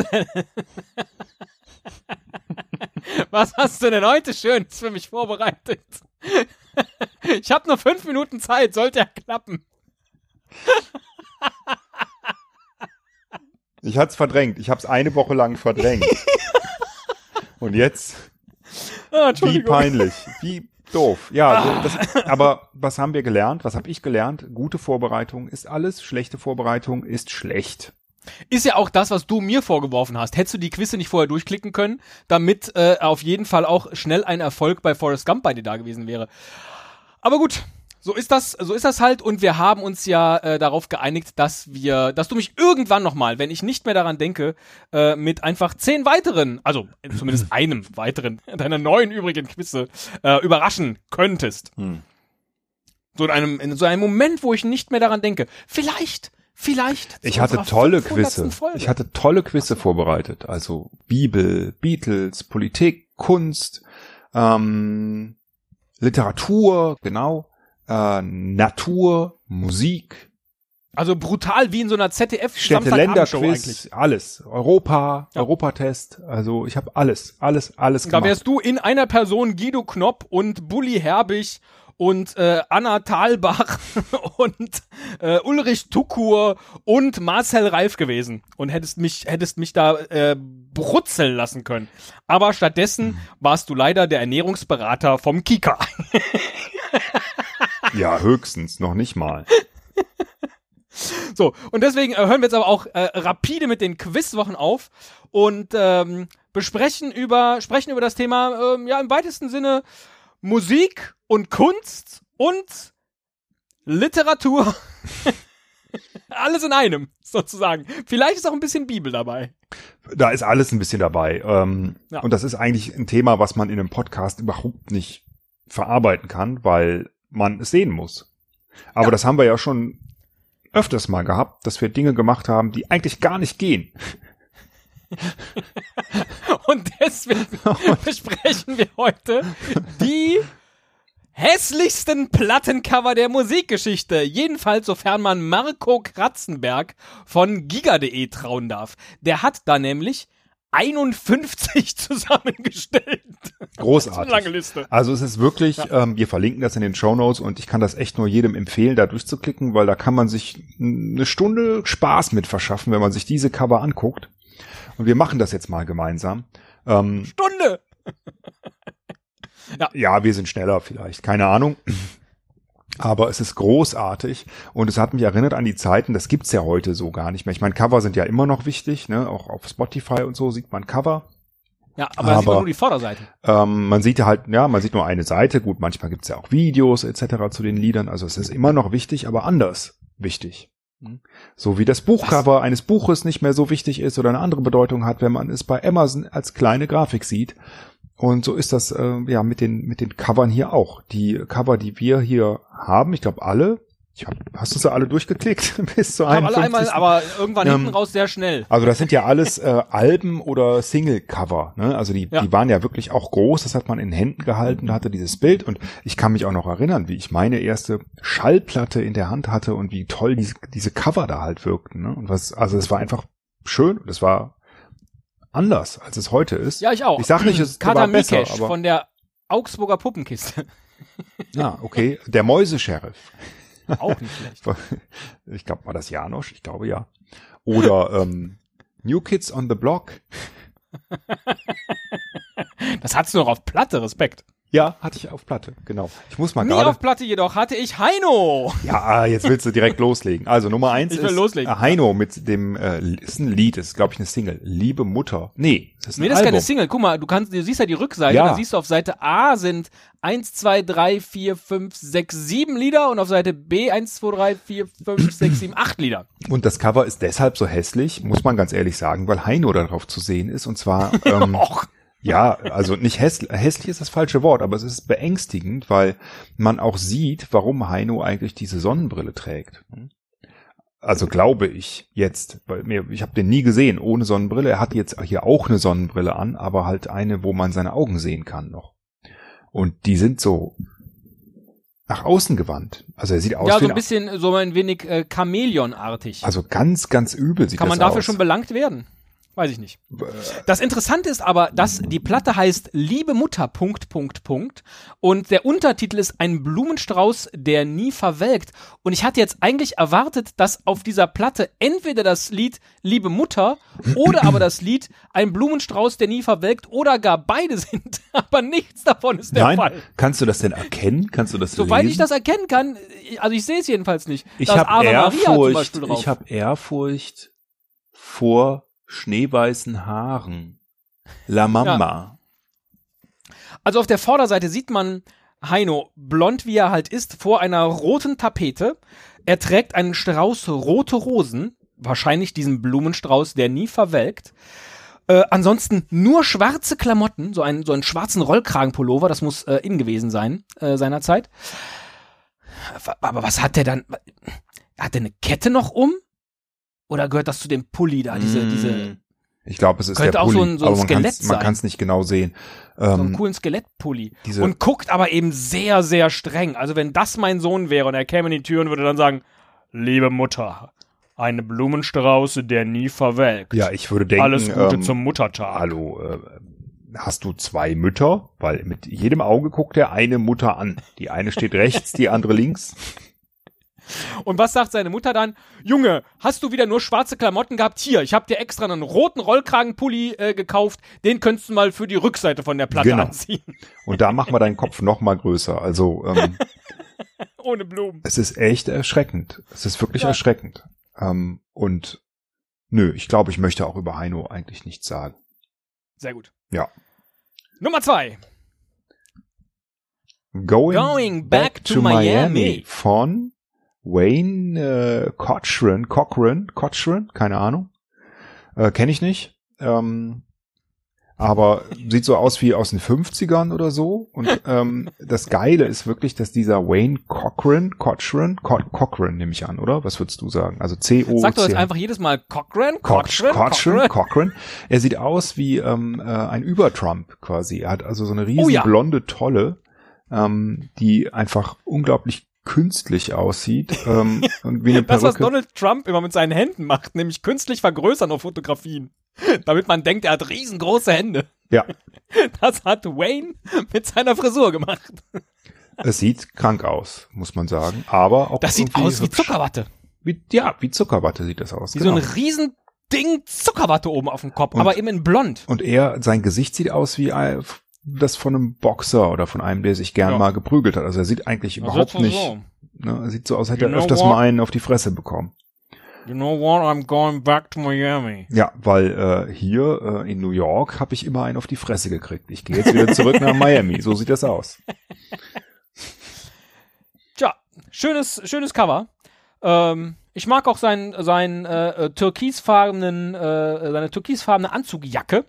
Was hast du denn heute Schönes für mich vorbereitet? Ich habe nur fünf Minuten Zeit, sollte ja klappen. Ich hatte es verdrängt. Ich habe es eine Woche lang verdrängt. Und jetzt, Ah, wie peinlich, wie doof. Ja, so, das, aber was haben wir gelernt? Was habe ich gelernt? Gute Vorbereitung ist alles, schlechte Vorbereitung ist schlecht. Ist ja auch das, was du mir vorgeworfen hast. Hättest du die Quizze nicht vorher durchklicken können, damit äh, auf jeden Fall auch schnell ein Erfolg bei Forrest Gump bei dir da gewesen wäre. Aber gut, so ist das, so ist das halt und wir haben uns ja äh, darauf geeinigt, dass wir, dass du mich irgendwann nochmal, wenn ich nicht mehr daran denke, äh, mit einfach zehn weiteren, also zumindest einem weiteren deiner neuen übrigen Quizze äh, überraschen könntest. Hm. So in einem, in so einem Moment, wo ich nicht mehr daran denke. Vielleicht, vielleicht. Ich hatte tolle 500. Quizze. Folge. Ich hatte tolle Quizze vorbereitet. Also Bibel, Beatles, Politik, Kunst, ähm, Literatur, genau, äh, Natur, Musik, Also brutal wie in so einer ZDF Städte, eigentlich. Länderquiz, alles. Europa, Ja. Europatest. Also ich habe alles, alles, alles Da gemacht. wärst du in einer Person Guido Knopp und Bully Herbig und äh, Anna Thalbach und äh, Ulrich Tukur und Marcel Reif gewesen und hättest mich hättest mich da äh, brutzeln lassen können. Aber stattdessen warst du leider der Ernährungsberater vom Kika. Ja, höchstens, noch nicht mal. So, und deswegen äh, hören wir jetzt aber auch äh, rapide mit den Quizwochen auf und ähm, besprechen über, sprechen über das Thema, ähm, ja, im weitesten Sinne Musik und Kunst und Literatur. Alles in einem, sozusagen. Vielleicht ist auch ein bisschen Bibel dabei. Da ist alles ein bisschen dabei. Ähm, Ja. Und das ist eigentlich ein Thema, was man in einem Podcast überhaupt nicht verarbeiten kann, weil man es sehen muss. Aber das haben wir ja schon öfters mal gehabt, dass wir Dinge gemacht haben, die eigentlich gar nicht gehen. Und deswegen besprechen wir heute die hässlichsten Plattencover der Musikgeschichte. Jedenfalls, sofern man Marco Kratzenberg von giga.de trauen darf. Der hat da nämlich 51 zusammengestellt. Großartig. Lange Liste. Also es ist wirklich, ähm, wir verlinken das in den Show Notes und ich kann das echt nur jedem empfehlen, da durchzuklicken, weil da kann man sich eine Stunde Spaß mit verschaffen, wenn man sich diese Cover anguckt. Und wir machen das jetzt mal gemeinsam. Ähm, Stunde. ja, wir sind schneller vielleicht, keine Ahnung. Aber es ist großartig und es hat mich erinnert an die Zeiten, das gibt's ja heute so gar nicht mehr. Ich meine, Cover sind ja immer noch wichtig, ne? Auch auf Spotify und so sieht man Cover. Ja, aber, da sieht man Aber- nur die Vorderseite. Ähm, man sieht ja halt, ja, man sieht nur eine Seite. Gut, manchmal gibt's ja auch Videos etc. zu den Liedern. Also es ist immer noch wichtig, aber anders wichtig. Hm? So wie das Buchcover eines Buches nicht mehr so wichtig ist oder eine andere Bedeutung hat, wenn man es bei Amazon als kleine Grafik sieht. Und so ist das äh, ja mit den mit den Covern hier auch. Die Cover, die wir hier haben, ich glaube alle. Ich hab, hast du sie alle durchgeklickt bis zu habe alle 51. einmal, aber irgendwann Ähm, hinten raus sehr schnell. Also das sind ja alles äh, Alben oder Single-Cover. Ne? Also die, Ja. die waren ja wirklich auch groß. Das hat man in Händen gehalten, da hatte dieses Bild. Und ich kann mich auch noch erinnern, wie ich meine erste Schallplatte in der Hand hatte und wie toll diese, diese Cover da halt wirkten. Ne? Und was, also es war einfach schön und es war anders, als es heute ist. Ja, ich auch. Ich sag nicht, es Kater war besser, Mikesh aber von der Augsburger Puppenkiste. ja, okay. Der Mäusesheriff. Auch nicht schlecht. Ich glaube, war das Janosch? Ich glaube ja. Oder ähm, New Kids on the Block. Das hat's nur noch auf Platte, Respekt. Ja, hatte ich auf Platte, genau. Ich muss mal Nie gerade. auf Platte jedoch hatte ich Heino. Ja, ah, jetzt willst du direkt loslegen. Also Nummer eins Ich will ist loslegen. äh, Heino mit dem äh, ist ein Lied, ist glaube ich eine Single. Liebe Mutter. Nee, das ist ein Nee, das ist keine Single. Guck mal, du kannst, du siehst ja die Rückseite. Ja. Da siehst du auf Seite A sind 1, 2, 3, 4, 5, 6, 7 Lieder und auf Seite B 1, 2, 3, 4, 5, 6, 7, 8 Lieder. Und das Cover ist deshalb so hässlich, muss man ganz ehrlich sagen, weil Heino darauf zu sehen ist. Und zwar, ähm. Ja, also nicht hässlich, hässlich ist das falsche Wort, aber es ist beängstigend, weil man auch sieht, warum Heino eigentlich diese Sonnenbrille trägt. Also glaube ich jetzt, weil mir, ich habe den nie gesehen ohne Sonnenbrille. Er hat jetzt hier auch eine Sonnenbrille an, aber halt eine, wo man seine Augen sehen kann noch. Und die sind so, nach außen gewandt. Also er sieht aus Ja, wie so ein bisschen, so ein wenig äh, Chamäleonartig. also ganz, ganz übel sieht Kann das man dafür aus. schon belangt werden? Weiß ich nicht. Das Interessante ist aber, dass die Platte heißt Liebe Mutter, Punkt, Punkt, Punkt. Und der Untertitel ist ein Blumenstrauß, der nie verwelkt. Und ich hatte jetzt eigentlich erwartet, dass auf dieser Platte entweder das Lied Liebe Mutter oder aber das Lied Ein Blumenstrauß, der nie verwelkt oder gar beide sind. Aber nichts davon ist der Nein, Fall. kannst du das denn erkennen? Kannst du das Soweit lesen? ich das erkennen kann, also ich sehe es jedenfalls nicht. Ich habe Ehrfurcht, ich habe Ehrfurcht vor schneeweißen Haaren. La Mama. Also auf der Vorderseite sieht man Heino, blond wie er halt ist, vor einer roten Tapete. Er trägt einen Strauß rote Rosen, wahrscheinlich diesen Blumenstrauß, der nie verwelkt. Äh, ansonsten nur schwarze Klamotten, so einen, so einen schwarzen Rollkragenpullover, das muss äh, in gewesen sein, äh, seinerzeit. Aber was hat der dann? Hat der eine Kette noch um? Oder gehört das zu dem Pulli da, diese, Mm. diese, Ich glaube, es ist Könnte der auch Pulli, so ein- so ein Skelett kann's- man kann es nicht genau sehen. so einen Ähm, coolen Skelettpulli. diese- Und guckt aber eben sehr, sehr streng. Also wenn das mein Sohn wäre und er käme in die Tür und würde dann sagen, liebe Mutter, ein Blumenstrauß, der nie verwelkt. ja, ich würde denken, Alles Gute ähm, zum Muttertag. Hallo, äh, hast du zwei Mütter? Weil mit jedem Auge guckt er eine Mutter an. Die eine steht rechts, die andere links. Und was sagt seine Mutter dann? Junge, hast du wieder nur schwarze Klamotten gehabt? Hier, ich habe dir extra einen roten Rollkragenpulli äh, gekauft. Den könntest du mal für die Rückseite von der Platte Genau. anziehen. Und da machen wir deinen Kopf noch mal größer. Also ähm, Ohne Blumen. es ist echt erschreckend. Es ist wirklich Ja. erschreckend. Ähm, und nö, ich glaube, ich möchte auch über Heino eigentlich nichts sagen. Sehr gut. Ja. Nummer zwei. Going, Going back to Miami. von Wayne äh, Cochran, Cochran, Cochran, keine Ahnung. Äh, Kenne ich nicht. Ähm, aber sieht so aus wie aus den 50ern oder so. Und ähm, das Geile ist wirklich, dass dieser Wayne Cochran, Cochran, Co Cochran nehme ich an, oder? Was würdest du sagen? Also C-O-C. Sag doch jetzt einfach jedes Mal Cochran, Cochran, Cochran, Cochran, Cochran. Er sieht aus wie ähm, äh, ein Über-Trump quasi. Er hat also so eine riesen Oh ja. blonde Tolle, ähm, die einfach unglaublich künstlich aussieht ähm, und wie eine Das, was. Donald Trump immer mit seinen Händen macht, nämlich künstlich vergrößern auf Fotografien. Damit man denkt, er hat riesengroße Hände. Ja, Das hat Wayne mit seiner Frisur gemacht. es sieht krank aus, muss man sagen. Aber auch Das sieht aus wie. Zuckerwatte. Wie, ja, wie Zuckerwatte sieht das aus. Wie genau. so ein riesen Ding Zuckerwatte oben auf dem Kopf, Und- aber eben in blond. und er, sein Gesicht sieht aus wie ein, das von einem Boxer oder von einem, der sich gern Ja. mal geprügelt hat. Also er sieht eigentlich überhaupt nicht. so. Ne, er sieht so aus, hätte You er öfters mal einen auf die Fresse bekommen. You know what? I'm going back to Miami. Ja, weil äh, hier äh, in New York habe ich immer einen auf die Fresse gekriegt. Ich gehe jetzt wieder zurück nach Miami. So sieht das aus. Tja, schönes, schönes Cover. Ähm, ich mag auch seinen, seinen äh, äh, türkisfarbenen, äh, seine türkisfarbene Anzugjacke,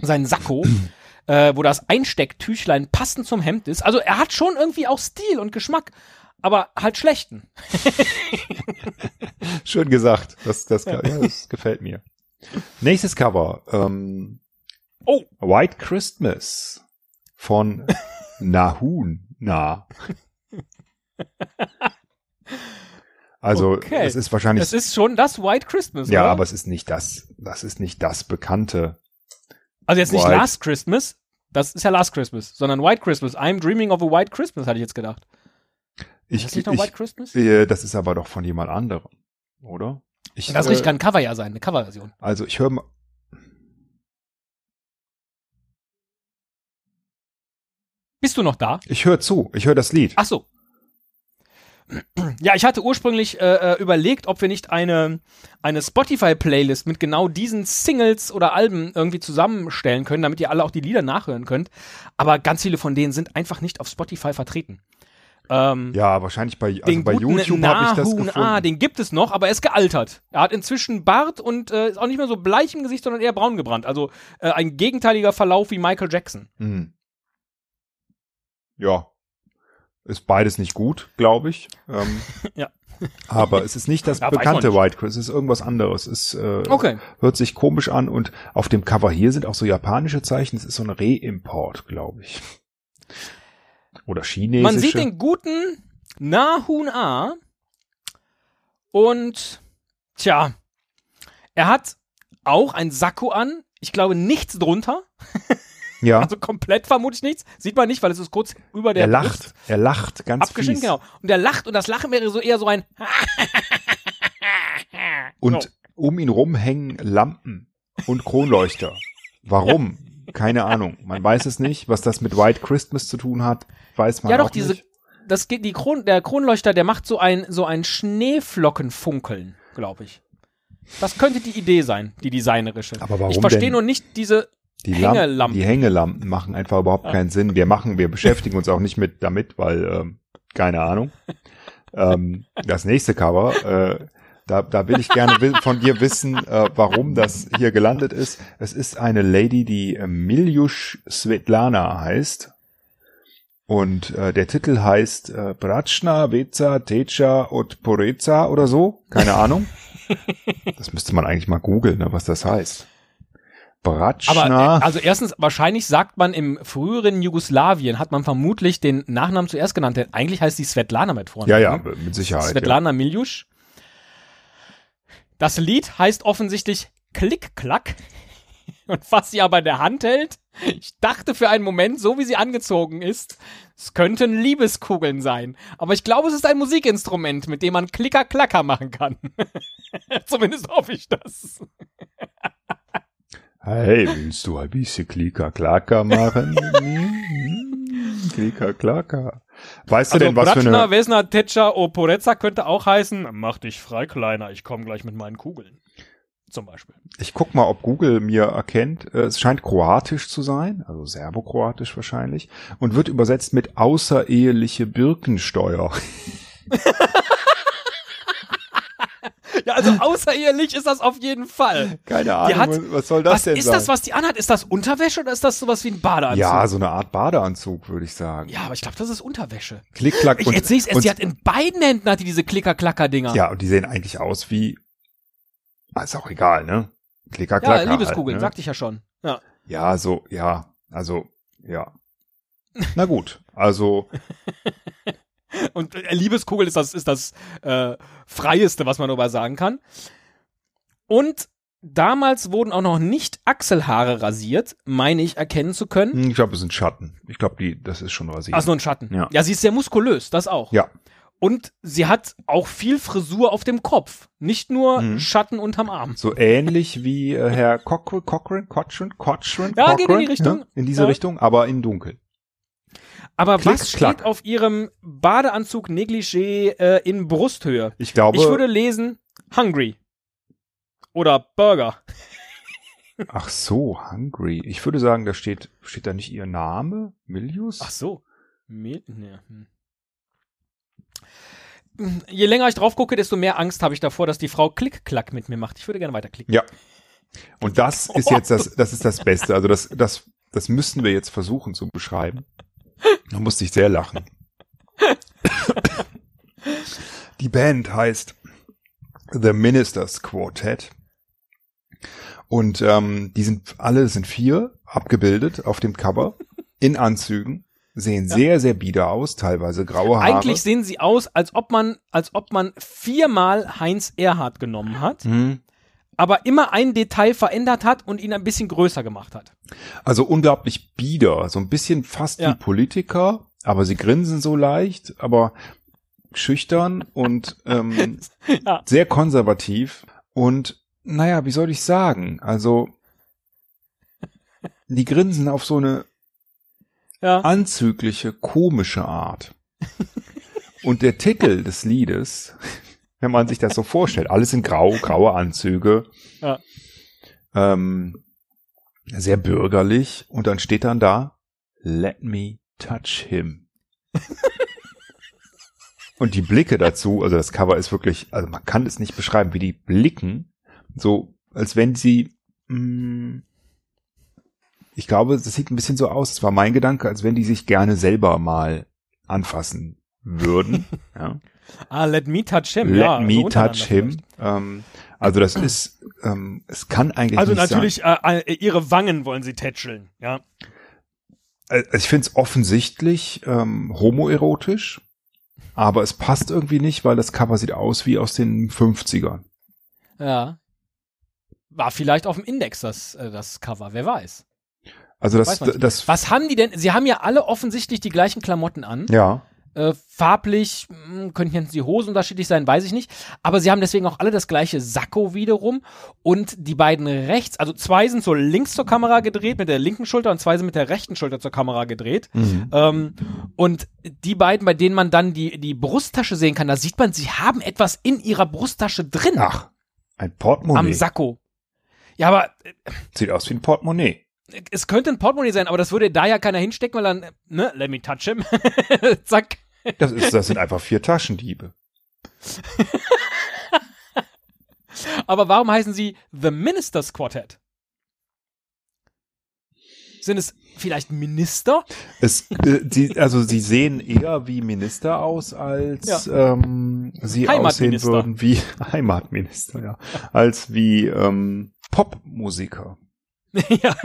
seinen Sakko, äh, wo das Einstecktüchlein passend zum Hemd ist. Also er hat schon irgendwie auch Stil und Geschmack, aber halt schlechten. Schön gesagt. Das, das, ja. das gefällt mir. Nächstes Cover. Ähm, Oh, White Christmas von Nahun. Na. Also Okay. es ist wahrscheinlich es ist schon das White Christmas, ja, oder? aber es ist nicht das. Das ist nicht das bekannte. Also jetzt nicht White. Last Christmas, das ist ja Last Christmas, sondern White Christmas. I'm dreaming of a White Christmas, hatte ich jetzt gedacht. Ich, ist das nicht noch ich, White Christmas? äh, das ist aber doch von jemand anderem, oder? Ich, Das äh, richtig kann ein Cover ja sein, eine Coverversion. Also ich höre mal. Bist du noch da? Ich höre zu. Ich höre das Lied. Ach so. Ja, ich hatte ursprünglich äh, äh, überlegt, ob wir nicht eine, eine Spotify-Playlist mit genau diesen Singles oder Alben irgendwie zusammenstellen können, damit ihr alle auch die Lieder nachhören könnt. Aber ganz viele von denen sind einfach nicht auf Spotify vertreten. Ähm, Ja, wahrscheinlich bei, also den bei YouTube habe ich das Nahun gefunden. A, den gibt es noch, aber er ist gealtert. Er hat inzwischen Bart und äh, ist auch nicht mehr so bleich im Gesicht, sondern eher braun gebrannt. Also äh, ein gegenteiliger Verlauf wie Michael Jackson. Hm. Ja. Ist beides nicht gut, glaube ich. Ähm, Ja. Aber es ist nicht das Ja, bekannte nicht. White Christmas, es ist irgendwas anderes. Es äh, Okay. hört sich komisch an und auf dem Cover hier sind auch so japanische Zeichen. Es ist so ein Reimport, glaube ich. Oder chinesische. Man sieht den guten Nahun A. Und, tja, er hat auch ein Sakko an. Ich glaube, nichts drunter. ja. Also komplett vermutlich nichts. Sieht man nicht, weil es ist kurz über der er lacht. Brust Er lacht ganz abgeschnitten, fies. genau. Und er lacht und das Lachen wäre so eher so ein Und So. um ihn rum hängen Lampen und Kronleuchter. Warum? Keine Ahnung. Man weiß es nicht. Was das mit White Christmas zu tun hat, weiß man Ja, doch, diese, nicht. das geht, die Kron, der Kronleuchter, der macht so ein, so ein Schneeflockenfunkeln, glaube ich. Das könnte die Idee sein, die designerische. Aber warum ich verstehe nur nicht diese, Die Hängelampen. Lampen, die Hängelampen machen einfach überhaupt keinen Sinn. Wir machen, wir beschäftigen uns auch nicht mit damit, weil ähm, keine Ahnung. ähm, das nächste Cover, äh, da, da will ich gerne von dir wissen, äh, warum das hier gelandet ist. Es ist eine Lady, die äh, Miljush Svetlana heißt. Und äh, der Titel heißt äh, Bratschna, Veza, Techa und Poreza oder so. Keine Ahnung. Das müsste man eigentlich mal googeln, ne, was das heißt. Bratschna. aber, äh, also erstens, wahrscheinlich sagt man im früheren Jugoslawien, hat man vermutlich den Nachnamen zuerst genannt, denn eigentlich heißt die Svetlana mit vorne. Ja, ja, ne? mit Sicherheit. Ja. Svetlana Miljusch. Das Lied heißt offensichtlich Klick-Klack. Und was sie aber in der Hand hält, ich dachte für einen Moment, so wie sie angezogen ist, es könnten Liebeskugeln sein. Aber ich glaube, es ist ein Musikinstrument, mit dem man Klicker-Klacker machen kann. Zumindest hoffe ich das. Hey, willst du ein bisschen Klicker-Klacker machen? Hm, Klicker-Klacker. Weißt du Also denn, was für Bratschna, eine... Vesna, Tetscha, Oporezza könnte auch heißen, mach dich frei, Kleiner, ich komme gleich mit meinen Kugeln. Zum Beispiel. Ich guck mal, ob Google mir erkennt. Äh, Es scheint kroatisch zu sein, also serbokroatisch wahrscheinlich, und wird übersetzt mit außereheliche Birkensteuer. Ja, also außerehelich ist das auf jeden Fall. Keine Ahnung, hat- was- soll das was denn ist sein? das, was die anhat? Ist das Unterwäsche oder ist das sowas wie ein Badeanzug? ja, so eine Art Badeanzug, würde ich sagen. Ja, aber ich glaube, das ist Unterwäsche. Klick-Klack Ich und, jetzt sehe es, und, sie hat in beiden Händen hat die diese Klicker-Klacker-Dinger. Ja, und die sehen eigentlich aus wie... Ah, Ist auch egal, ne? ja Klicker-Klacker. Liebeskugeln, halt, ne? sagte ich ja schon. Ja. Ja, so, ja, also, ja. Na gut, also, Und äh, Liebeskugel ist das, ist das äh, Freieste, was man darüber sagen kann. Und damals wurden auch noch nicht Achselhaare rasiert, meine ich erkennen zu können. hm, ich glaube, es sind Schatten. Ich glaube, die, das ist schon rasiert. Ach, nur ein Schatten. Ja. ja, sie ist sehr muskulös, das auch. Ja, Und sie hat auch viel Frisur auf dem Kopf. Nicht nur Mhm. Schatten unterm Arm. so ähnlich wie äh, Herr Cochrane, Cochrane, Cochrane, Cochrane, Ja, geht in die Richtung. Ja, in diese Ja. Richtung, aber in dunkel. Aber Klick, was klack. steht auf ihrem Badeanzug Negligé äh, in Brusthöhe? Ich glaube, Ich würde lesen Hungry. Oder Burger. ach so, Hungry. Ich würde sagen, da steht, steht da nicht ihr Name? Milius? Ach so. Mil ne, hm. Je länger ich drauf gucke, desto mehr Angst habe ich davor, dass die Frau Klick-Klack mit mir macht. Ich würde gerne weiterklicken. Ja. Und das ist jetzt das, das ist das Beste. Also das, das, das müssten wir jetzt versuchen zu beschreiben. Da musste ich sehr lachen. Die Band heißt The Ministers Quartet. Und ähm, die sind alle sind vier abgebildet auf dem Cover in Anzügen, sehen sehr sehr bieder aus, teilweise graue Haare. Eigentlich sehen sie aus, als ob man, als ob man viermal Heinz Erhardt genommen hat, Hm. Aber immer ein Detail verändert hat und ihn ein bisschen größer gemacht hat. Also unglaublich bieder, so ein bisschen fast Ja. wie Politiker, aber sie grinsen so leicht, aber schüchtern und ähm, Ja. sehr konservativ und naja, wie soll ich sagen? Also die grinsen auf so eine Ja. anzügliche, komische Art. Und der Titel des Liedes, wenn man sich das so vorstellt, alles in grau, graue Anzüge, Ja. ähm, sehr bürgerlich, und dann steht dann da, let me touch him. und die Blicke dazu, also das Cover ist wirklich, also man kann es nicht beschreiben, wie die blicken, so als wenn sie, mh, ich glaube, das sieht ein bisschen so aus, das war mein Gedanke, als wenn die sich gerne selber mal anfassen würden. ja. Ah, let me touch him. Let ja, me so untereinander touch him. Ähm, also das ist, ähm, es kann eigentlich Also nicht natürlich, äh, äh, ihre Wangen wollen sie tätscheln, ja. also ich finde es offensichtlich ähm, homoerotisch, aber es passt irgendwie nicht, weil das Cover sieht aus wie aus den 50ern. Ja. War vielleicht auf dem Index das, äh, das Cover, wer weiß. Also das, Weiß das, Was haben die denn? Sie haben ja alle offensichtlich die gleichen Klamotten an. ja, Äh, farblich mh, könnten jetzt die Hosen unterschiedlich sein, weiß ich nicht. Aber sie haben deswegen auch alle das gleiche Sakko wiederum. Und die beiden rechts, also zwei sind so links zur Kamera gedreht mit der linken Schulter und zwei sind mit der rechten Schulter zur Kamera gedreht. Mhm. Ähm, und die beiden, bei denen man dann die, die Brusttasche sehen kann, da sieht man, sie haben etwas in ihrer Brusttasche drin. ach, ein am Portemonnaie. Sakko. Ja, aber Sieht aus wie ein Portemonnaie. es könnte ein Portemonnaie sein, aber das würde da ja keiner hinstecken, weil dann, ne, let me touch him. Zack. Das, ist, das sind einfach vier Taschendiebe. Aber warum heißen sie The Ministers Quartet? Sind es vielleicht Minister? Es, äh, sie, also sie sehen eher wie Minister aus, als ähm, sie aussehen würden wie Heimatminister, ja, als wie ähm, Popmusiker. ja.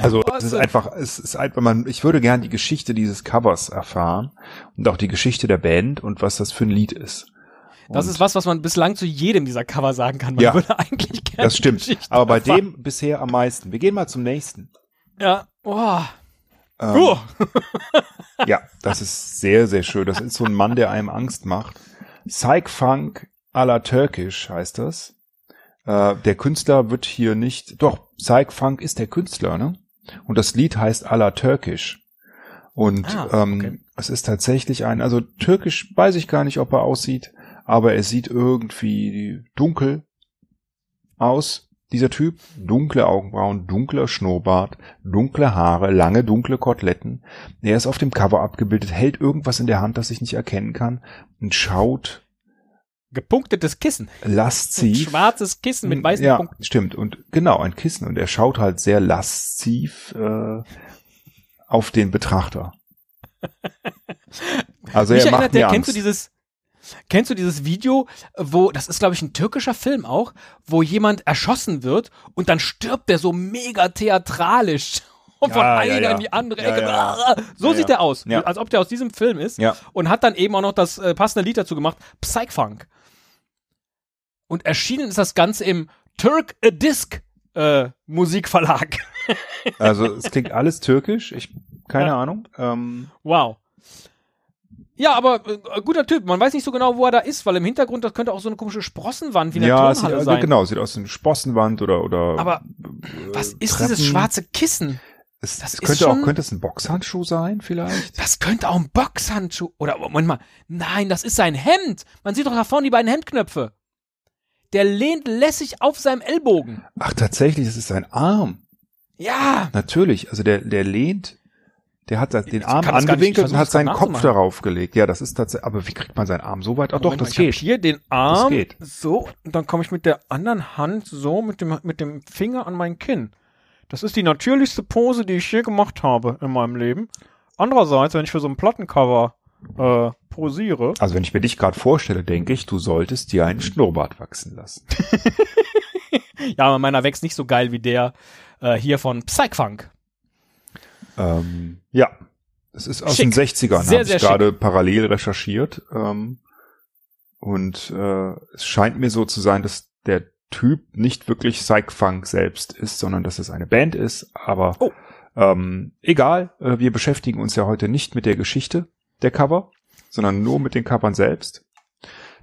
Also es ist einfach, es ist einfach, man, ich würde gern die Geschichte dieses Covers erfahren und auch die Geschichte der Band und was das für ein Lied ist. Das Und ist was, was man bislang zu jedem dieser Cover sagen kann. Man Ja. würde eigentlich gerne Das stimmt. Aber bei erfahren. dem bisher am meisten. Wir gehen mal zum nächsten. Ja. Oh. Ähm, Oh. Ja, das ist sehr, sehr schön. Das ist so ein Mann, der einem Angst macht. Psych Funk à la Turkish heißt das. Äh, der Künstler wird hier nicht, doch, Psych Funk ist der Künstler, ne? Und das Lied heißt à la Turkish. Und Ah, ähm, okay. es ist tatsächlich ein, also türkisch weiß ich gar nicht, ob er aussieht, aber er sieht irgendwie dunkel aus, dieser Typ. Dunkle Augenbrauen, dunkler Schnurrbart, dunkle Haare, lange dunkle Koteletten. Er ist auf dem Cover abgebildet, hält irgendwas in der Hand, das ich nicht erkennen kann und schaut Gepunktetes Kissen. Ein lasziv. schwarzes Kissen mit weißen ja, Punkten. stimmt. Und genau, ein Kissen. Und er schaut halt sehr lasziv äh, auf den Betrachter. Also Mich er macht mir der, Angst. kennst du dieses, kennst du dieses Video, wo, das ist glaube ich ein türkischer Film auch, wo jemand erschossen wird und dann stirbt der so mega theatralisch. Und von Ja, ja, einer ja. in die andere Ecke. So sieht der aus. Als ob der aus diesem Film ist. Und hat dann eben auch noch das äh, passende Lied dazu gemacht, Psychfunk. Und erschienen ist das Ganze im Turk a Disc äh, Musikverlag. Also es klingt alles türkisch. Ich keine Ja. Ahnung. Ähm, Wow. Ja, aber äh, guter Typ. Man weiß nicht so genau, wo er da ist, weil im Hintergrund, das könnte auch so eine komische Sprossenwand wie eine ja, Turnhalle sieht, sein. genau, sieht aus wie eine Sprossenwand oder oder. Aber äh, Was ist Treppen. dieses schwarze Kissen? Es, das es ist könnte auch schon- könnte es ein Boxhandschuh sein vielleicht. Das könnte auch ein Boxhandschuh. Oder Moment mal. Nein, das ist sein Hemd. Man sieht doch da vorne die beiden Hemdknöpfe. Der lehnt lässig auf seinem Ellbogen. Ach tatsächlich, es ist ein Arm. Ja. Natürlich, also der der lehnt, der hat den Ich Arm das ich angewinkelt und hat das seinen Kopf darauf gelegt. Ja, das ist tatsächlich. Aber wie kriegt man seinen Arm so weit? Ach doch, Moment das mal, ich geht. hier den Arm. geht. So. Und dann komme ich mit der anderen Hand so mit dem, mit dem Finger an mein Kinn. Das ist die natürlichste Pose, die ich je gemacht habe in meinem Leben. Andererseits, wenn ich für so ein Plattencover äh, posiere, Also wenn ich mir dich gerade vorstelle, denke ich, du solltest dir einen Schnurrbart wachsen lassen. Ja, aber meiner wächst nicht so geil wie der äh, hier von Psychfunk. ähm, ja, es ist aus Schick. den 60ern, Sehr, habe ich gerade parallel recherchiert. Ähm, und äh, es scheint mir so zu sein, dass der Typ nicht wirklich Psych-Funk selbst ist, sondern dass es eine Band ist. Aber Oh. ähm, egal, äh, wir beschäftigen uns ja heute nicht mit der Geschichte der Cover, sondern nur mit den Covern selbst.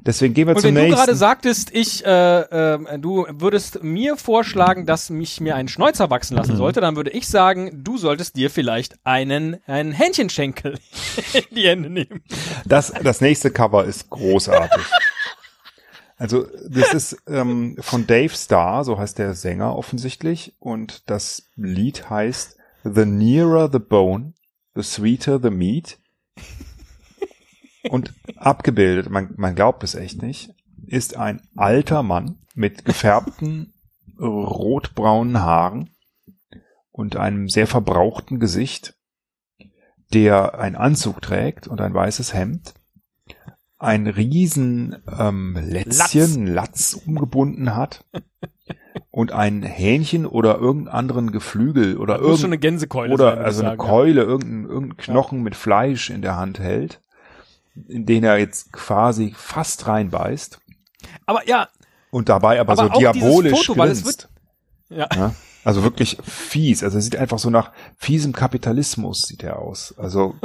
Deswegen gehen wir Und wenn du gerade sagtest, ich, äh, äh, du würdest mir vorschlagen, dass mich mir ein Schnäuzer wachsen lassen Mhm. sollte, dann würde ich sagen, du solltest dir vielleicht einen, einen Hähnchenschenkel in die Hände nehmen. Das, das nächste Cover ist großartig. Also das ist ähm, von Dave Starr, so heißt der Sänger offensichtlich, und das Lied heißt The Nearer the Bone, The Sweeter the Meat. Und abgebildet, man, man glaubt es echt nicht, ist ein alter Mann mit gefärbten rotbraunen Haaren und einem sehr verbrauchten Gesicht, der einen Anzug trägt und ein weißes Hemd, ein riesen ähm, Lätzchen, Latz umgebunden hat und ein Hähnchen oder irgendeinen anderen Geflügel oder schon irgendein eine Gänsekeule oder sein, also eine sagen, Keule, irgendein, irgendein Knochen mit Fleisch in der Hand hält, in den er jetzt quasi fast reinbeißt Ja. Aber ja, und dabei aber, Aber so diabolisch Foto, grinst. ja. Ja? Also wirklich fies. Also er sieht einfach so nach fiesem Kapitalismus sieht er aus. Also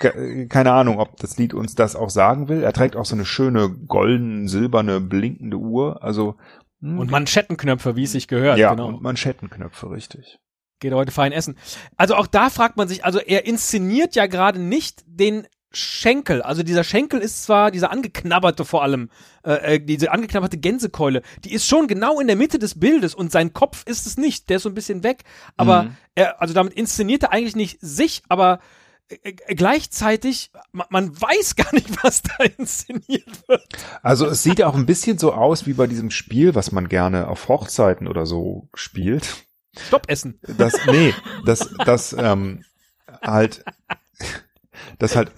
ke- keine Ahnung, ob das Lied uns das auch sagen will. Er trägt auch so eine schöne golden, silberne, blinkende Uhr. Also hm, Und Manschettenknöpfe, wie es sich gehört, ja, genau. und Manschettenknöpfe, richtig. Geht heute fein essen. Also auch da fragt man sich, also er inszeniert ja gerade nicht den Schenkel. Also dieser Schenkel ist zwar, dieser angeknabberte vor allem, äh, äh, diese angeknabberte Gänsekeule, die ist schon genau in der Mitte des Bildes und sein Kopf ist es nicht. Der ist so ein bisschen weg. Aber Mhm. er, also damit inszeniert er eigentlich nicht sich, aber gleichzeitig, man, weiß gar nicht, was da inszeniert wird. Also es sieht auch ein bisschen so aus wie bei diesem Spiel, was man gerne auf Hochzeiten oder so spielt. Stopp essen. Das, nee, das, das, ähm, halt, dass halt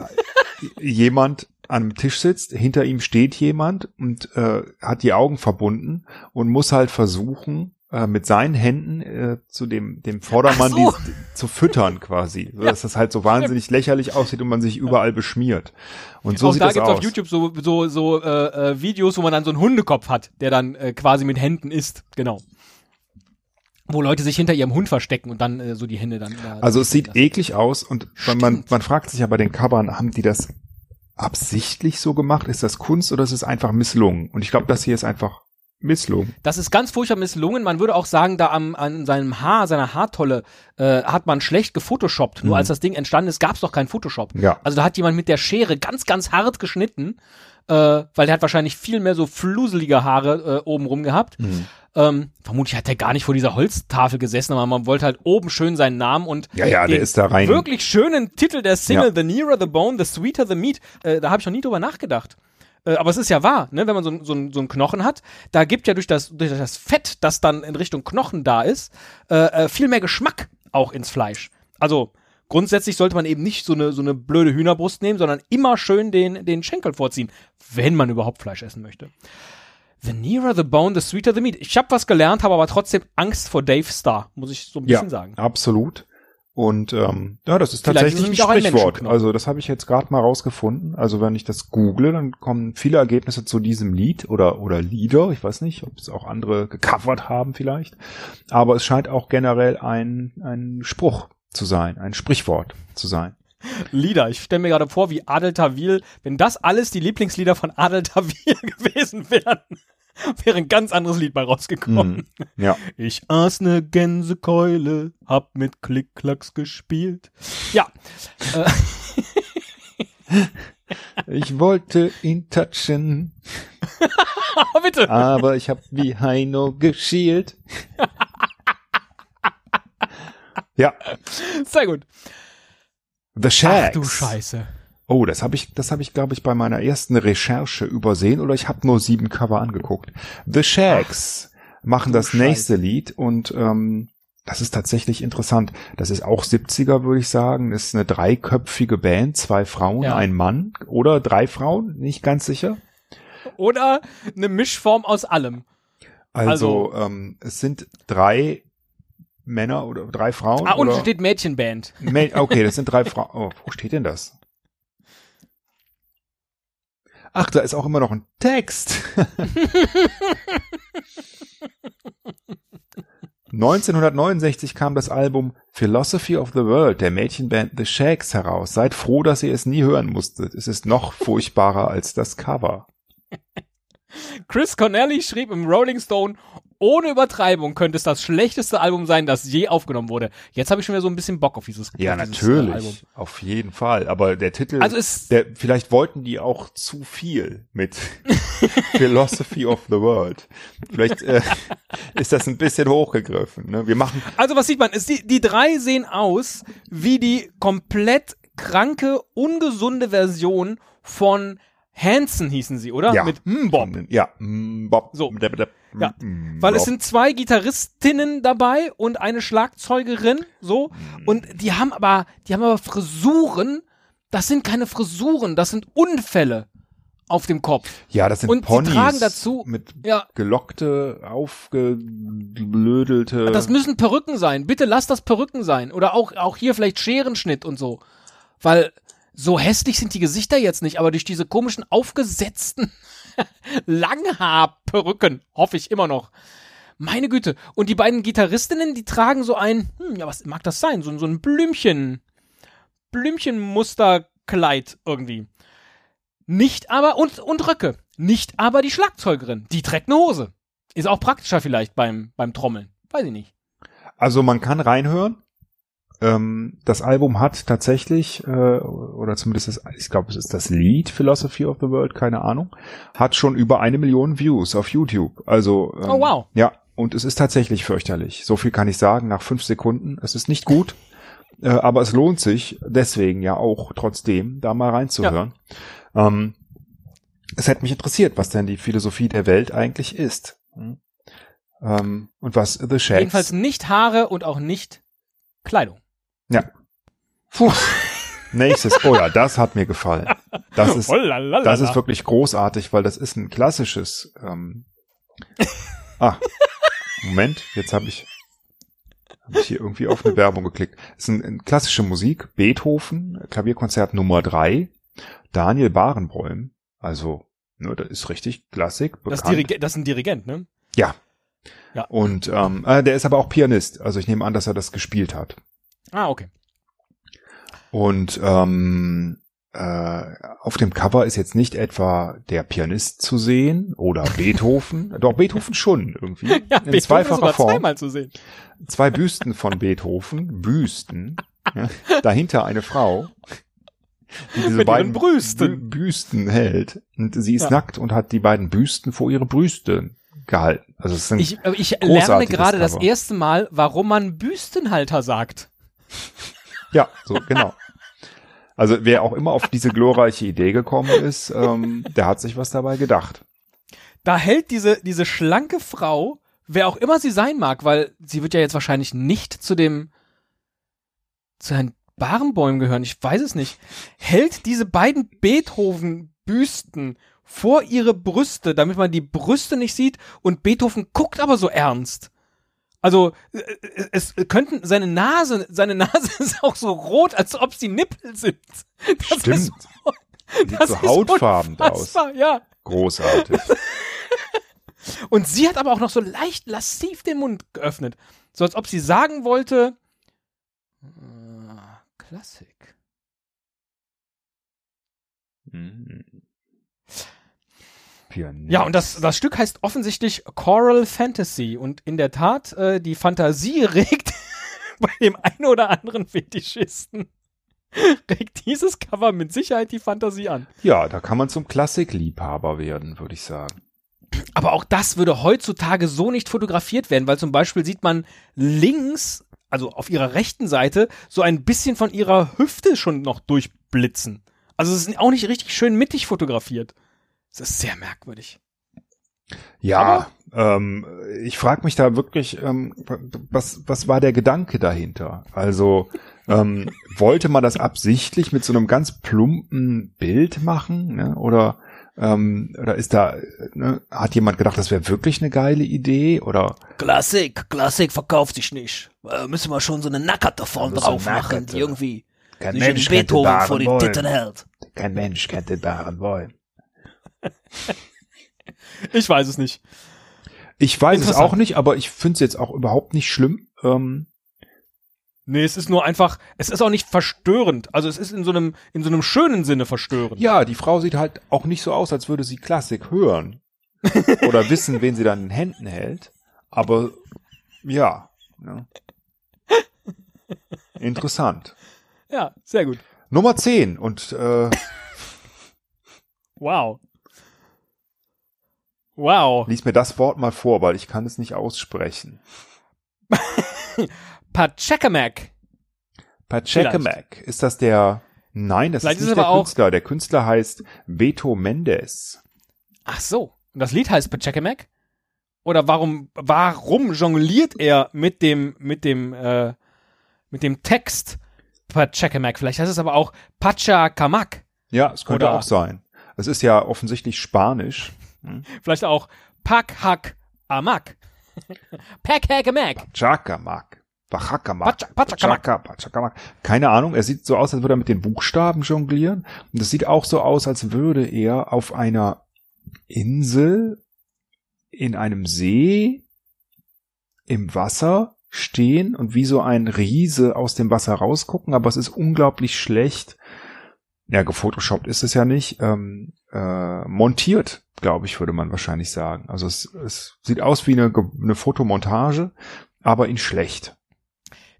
jemand an einem Tisch sitzt, hinter ihm steht jemand und äh, hat die Augen verbunden und muss halt versuchen, äh, mit seinen Händen äh, zu dem, dem Vordermann so. die, zu füttern quasi, so dass das halt so wahnsinnig lächerlich aussieht und man sich überall beschmiert. Und so auch sieht da das gibt's aus. auf YouTube so, so, so äh, äh, Videos, wo man dann so einen Hundekopf hat, der dann äh, quasi mit Händen isst. Genau. Wo Leute sich hinter ihrem Hund verstecken und dann äh, so die Hände dann. Da, Also es sieht lassen. eklig aus und man, man, man fragt sich ja bei den Covern, haben die das absichtlich so gemacht? Ist das Kunst oder ist es einfach misslungen? Und ich glaube, das hier ist einfach misslungen. Das ist ganz furchtbar misslungen. Man würde auch sagen, da am, an seinem Haar, seiner Haartolle, äh, hat man schlecht gefotoshoppt. Nur Mhm. als das Ding entstanden ist, gab's doch keinen Photoshop. Ja. Also da hat jemand mit der Schere ganz, ganz hart geschnitten, äh, weil der hat wahrscheinlich viel mehr so fluselige Haare äh, oben rum gehabt. Mhm. Ähm, vermutlich hat er gar nicht vor dieser Holztafel gesessen, aber man wollte halt oben schön seinen Namen und Ja, ja, der den ist da rein. wirklich schönen Titel der Single Ja. The Nearer the Bone, The Sweeter the Meat. Äh, da habe ich noch nie drüber nachgedacht. Äh, aber es ist ja wahr, ne? wenn man so, so, so einen Knochen hat, da gibt ja durch das, durch das Fett, das dann in Richtung Knochen da ist, äh, äh, viel mehr Geschmack auch ins Fleisch. Also grundsätzlich sollte man eben nicht so eine, so eine blöde Hühnerbrust nehmen, sondern immer schön den, den Schenkel vorziehen, wenn man überhaupt Fleisch essen möchte. The nearer the bone, the sweeter the meat. Ich habe was gelernt, habe aber trotzdem Angst vor Dave Star, muss ich so ein ja, bisschen sagen. absolut. Und ähm, ja, das ist Vielleicht tatsächlich ist ein Sprichwort. Also das habe ich jetzt gerade mal rausgefunden. Also wenn ich das google, dann kommen viele Ergebnisse zu diesem Lied oder oder Lieder. Ich weiß nicht, ob es auch andere gecovert haben vielleicht. Aber es scheint auch generell ein ein Spruch zu sein, ein Sprichwort zu sein. Lieder. Ich stelle mir gerade vor, wie Adel Tawil, wenn das alles die Lieblingslieder von Adel Tawil gewesen wären, wäre ein ganz anderes Lied bei rausgekommen. Mhm. Ja. Ich aß ne Gänsekeule, hab mit Klick-Klacks gespielt. Ja, äh, Ich wollte ihn touchen, aber bitte. aber ich habe wie Heino geschielt. ja, Sehr gut. The Ach Shacks. du Scheiße. Oh, das habe ich, das habe ich, glaube ich, bei meiner ersten Recherche übersehen oder ich habe nur sieben Cover angeguckt. The Shacks machen das nächste Lied und ähm, das ist tatsächlich interessant. Das ist auch 70er, würde ich sagen. Das ist eine dreiköpfige Band, zwei Frauen, Ja. ein Mann oder drei Frauen, nicht ganz sicher. Oder eine Mischform aus allem. Also, ähm, es sind drei Männer oder drei Frauen. Ah, und oder steht Mädchenband. Okay, das sind drei Frauen. Oh, wo steht denn das? Ach, da ist auch immer noch ein Text. 1969 kam das Album Philosophy of the World der Mädchenband The Shakes heraus. Seid froh, dass ihr es nie hören musstet. Es ist noch furchtbarer als das Cover. Chris Cornelli schrieb im Rolling Stone, ohne Übertreibung könnte es das schlechteste Album sein, das je aufgenommen wurde. Jetzt habe ich schon wieder so ein bisschen Bock auf dieses, Ja, auf dieses äh, natürlich. Album. Auf jeden Fall. Aber der Titel, Also es, der, vielleicht wollten die auch zu viel mit Philosophy of the World. Vielleicht äh, ist das ein bisschen hochgegriffen. Ne? Wir machen, also was sieht man? Es, die, die drei sehen aus wie die komplett kranke, ungesunde Version von Hanson hießen sie, oder? Ja. Mit Mbop. ja, mm, Bob. So. Ja, mm, Weil es sind zwei Gitarristinnen dabei und eine Schlagzeugerin, so. Und die haben aber, die haben aber Frisuren. Das sind keine Frisuren, das sind Unfälle auf dem Kopf. Ja, das sind Und Ponys sie tragen dazu- mit Ja, gelockte, aufgeblödelte. das müssen Perücken sein. Bitte lass das Perücken sein. Oder auch, auch hier vielleicht Scherenschnitt und so. Weil so hässlich sind die Gesichter jetzt nicht, aber durch diese komischen aufgesetzten Langhaarperücken hoffe ich immer noch. Meine Güte. Und die beiden Gitarristinnen, die tragen so ein, hm, ja, was mag das sein? So, so ein Blümchen, Blümchenmusterkleid irgendwie. Nicht aber, und, und Röcke. Nicht aber die Schlagzeugerin. Die trägt eine Hose. Ist auch praktischer vielleicht beim, beim Trommeln. Weiß ich nicht. Also man kann reinhören. Ähm, das Album hat tatsächlich, äh, oder zumindest das, ich glaube, es ist das Lied Philosophy of the World, keine Ahnung, hat schon über eine Million Views auf YouTube. Also ähm, Oh, wow. Ja, und es ist tatsächlich fürchterlich. So viel kann ich sagen nach fünf Sekunden. Es ist nicht gut, äh, aber es lohnt sich deswegen ja auch trotzdem, da mal reinzuhören. Ähm, es hätte mich interessiert, was denn die Philosophie der Welt eigentlich ist. Hm? Ähm, und was The Shakes Jedenfalls nicht Haare und auch nicht Kleidung. Ja. Puh. Nächstes. Oh ja, das hat mir gefallen. Das ist, Oh la la la das ist wirklich großartig, weil das ist ein klassisches. Ähm, ah, Moment, jetzt habe ich, hab ich hier irgendwie auf eine Werbung geklickt. Es ist ein, ein klassische Musik, Beethoven, Klavierkonzert Nummer drei, Daniel Barenboim. Also, ne, das ist richtig Klassik. das, Bekannt. Dirige das ist ein Dirigent, ne? ja. Ja. Und ähm, äh, der ist aber auch Pianist. Also ich nehme an, dass er das gespielt hat. Ah, okay. Und ähm, äh, auf dem Cover ist jetzt nicht etwa der Pianist zu sehen oder Beethoven. Doch, Beethoven schon irgendwie. Ja, In Beethoven zweifacher Form. zweimal zu sehen. Zwei Büsten von Beethoven. Büsten. Ja, dahinter eine Frau. Die diese Mit beiden Brüsten. Bü Büsten hält. Und sie ist Ja. nackt und hat die beiden Büsten vor ihre Brüste gehalten. Also es sind Ich, ich lerne gerade das Cover. erste Mal, warum man Büstenhalter sagt. Ja, so, genau. Also wer auch immer auf diese glorreiche Idee gekommen ist, ähm, der hat sich was dabei gedacht. Da hält diese, diese schlanke Frau, wer auch immer sie sein mag, weil sie wird ja jetzt wahrscheinlich nicht zu dem, zu Herrn Barenbäum gehören, ich weiß es nicht, hält diese beiden Beethoven-Büsten vor ihre Brüste, damit man die Brüste nicht sieht und Beethoven guckt aber so ernst. Also äh, äh, es könnten seine Nase, seine Nase ist auch so rot, als ob sie Nippel sind. Das Stimmt. Ist, Sieht das so ist hautfarben aus. ja. Großartig. Und sie hat aber auch noch so leicht lassiv den Mund geöffnet. So als ob sie sagen wollte. äh, Klassik. Mhm. Pianist. Ja, und das, das Stück heißt offensichtlich Choral Fantasy. Und in der Tat, äh, die Fantasie regt bei dem einen oder anderen Fetischisten, regt dieses Cover mit Sicherheit die Fantasie an. Ja, da kann man zum Klassikliebhaber werden, würde ich sagen. Aber auch das würde heutzutage so nicht fotografiert werden, weil zum Beispiel sieht man links, also auf ihrer rechten Seite, so ein bisschen von ihrer Hüfte schon noch durchblitzen. Also es ist auch nicht richtig schön mittig fotografiert. Es ist sehr merkwürdig. Ja, ähm, ich frage mich da wirklich, ähm, was, was war der Gedanke dahinter? Also ähm, wollte man das absichtlich mit so einem ganz plumpen Bild machen? Ne? Oder, ähm, oder ist da, ne, hat jemand gedacht, das wäre wirklich eine geile Idee? Oder Klassik, Klassik verkauft sich nicht. Äh, müssen wir schon so eine Nackerte vorn Also so drauf machen, Nackerte. die irgendwie kein sich einen Beethoven vor die Titten hält. Kein Mensch kennt den wahren Wollen. Ich weiß es nicht. Ich weiß es auch nicht, aber ich finde es jetzt auch überhaupt nicht schlimm. Ähm, Nee, es ist nur einfach, es ist auch nicht verstörend. Also es ist in so einem, in so einem schönen Sinne verstörend. Ja, die Frau sieht halt auch nicht so aus, als würde sie Klassik hören. Oder wissen, wen sie dann in den Händen hält. Aber ja. Ne? Interessant. ja sehr gut. Nummer 10 und äh, Wow. Wow. lies mir das Wort mal vor, weil ich kann es nicht aussprechen. Pachacamac. Pachacamac. Ist das der Nein, das Vielleicht ist nicht der Künstler. Der Künstler heißt Beto Mendes. Ach so. Und das Lied heißt Pachacamac? Oder warum, warum jongliert er mit dem, mit dem, äh, mit dem Text Pachacamac? Vielleicht heißt es aber auch Pachacamac. Ja, es könnte Oder- auch sein. Es ist ja offensichtlich Spanisch. Vielleicht auch Pak Hak Amak. Pak Hak Amak. Chakamak. Pachakamak. Pacha- Pachakamak. Pachaka- Pachakamak. Keine Ahnung, er sieht so aus, als würde er mit den Buchstaben jonglieren. Und es sieht auch so aus, als würde er auf einer Insel in einem See im Wasser stehen und wie so ein Riese aus dem Wasser rausgucken, aber es ist unglaublich schlecht. Ja, gefotoshoppt ist es ja nicht. Ähm, äh, montiert, glaube ich, würde man wahrscheinlich sagen. Also es, es sieht aus wie eine, eine Fotomontage, aber in schlecht.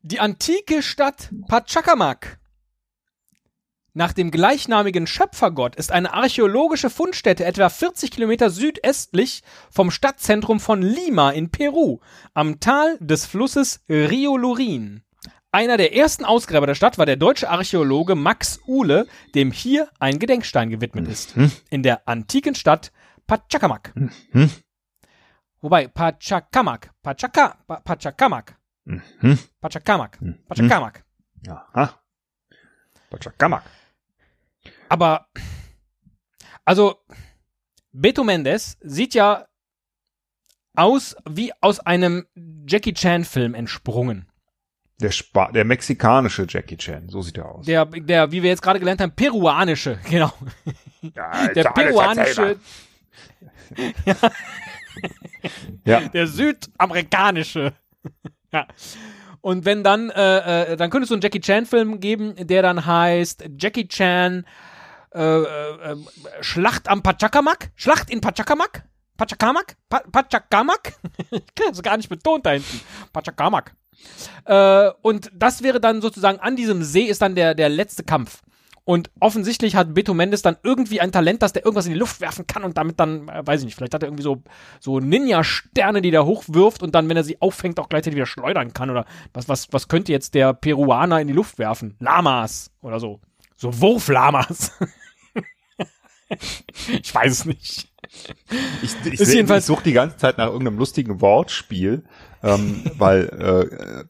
Die antike Stadt Pachacamac. Nach dem gleichnamigen Schöpfergott ist eine archäologische Fundstätte etwa 40 Kilometer südöstlich vom Stadtzentrum von Lima in Peru, am Tal des Flusses Rio Lurin. Einer der ersten Ausgräber der Stadt war der deutsche Archäologe Max Uhle, dem hier ein Gedenkstein gewidmet ist. Mhm. In der antiken Stadt Pachacamac. Mhm. Wobei Pachacamac, Pachaca, Pa- Pachacamac, Mhm. Pachacamac, Mhm. Pachacamac. Aha. Pachakamak. Aber, also, Beto Mendes sieht ja aus wie aus einem Jackie Chan Film entsprungen. Der, Spa der mexikanische Jackie Chan, so sieht er aus. Der, der, wie wir jetzt gerade gelernt haben, peruanische, genau. ja, Der peruanische, Ja. der südamerikanische. ja. Und wenn dann, äh, äh, dann könnte es so einen Jackie Chan Film geben, der dann heißt Jackie Chan äh, äh, äh, Schlacht am Pachacamac? Schlacht in Pachacamac? Pachacamac? Pa Pachacamac? ich kann das gar nicht betont da hinten. Pachacamac. Äh, und das wäre dann sozusagen an diesem See ist dann der, der letzte Kampf. Und offensichtlich hat Beto Mendes dann irgendwie ein Talent, dass der irgendwas in die Luft werfen kann und damit dann, äh, weiß ich nicht, vielleicht hat er irgendwie so, so Ninja-Sterne, die der hochwirft und dann, wenn er sie auffängt, auch gleichzeitig wieder schleudern kann. Oder was, was, was könnte jetzt der Peruaner in die Luft werfen? Lamas oder so. So Wurflamas. ich weiß es nicht. Ich, ich, ich suche die ganze Zeit nach irgendeinem lustigen Wortspiel, ähm, weil äh,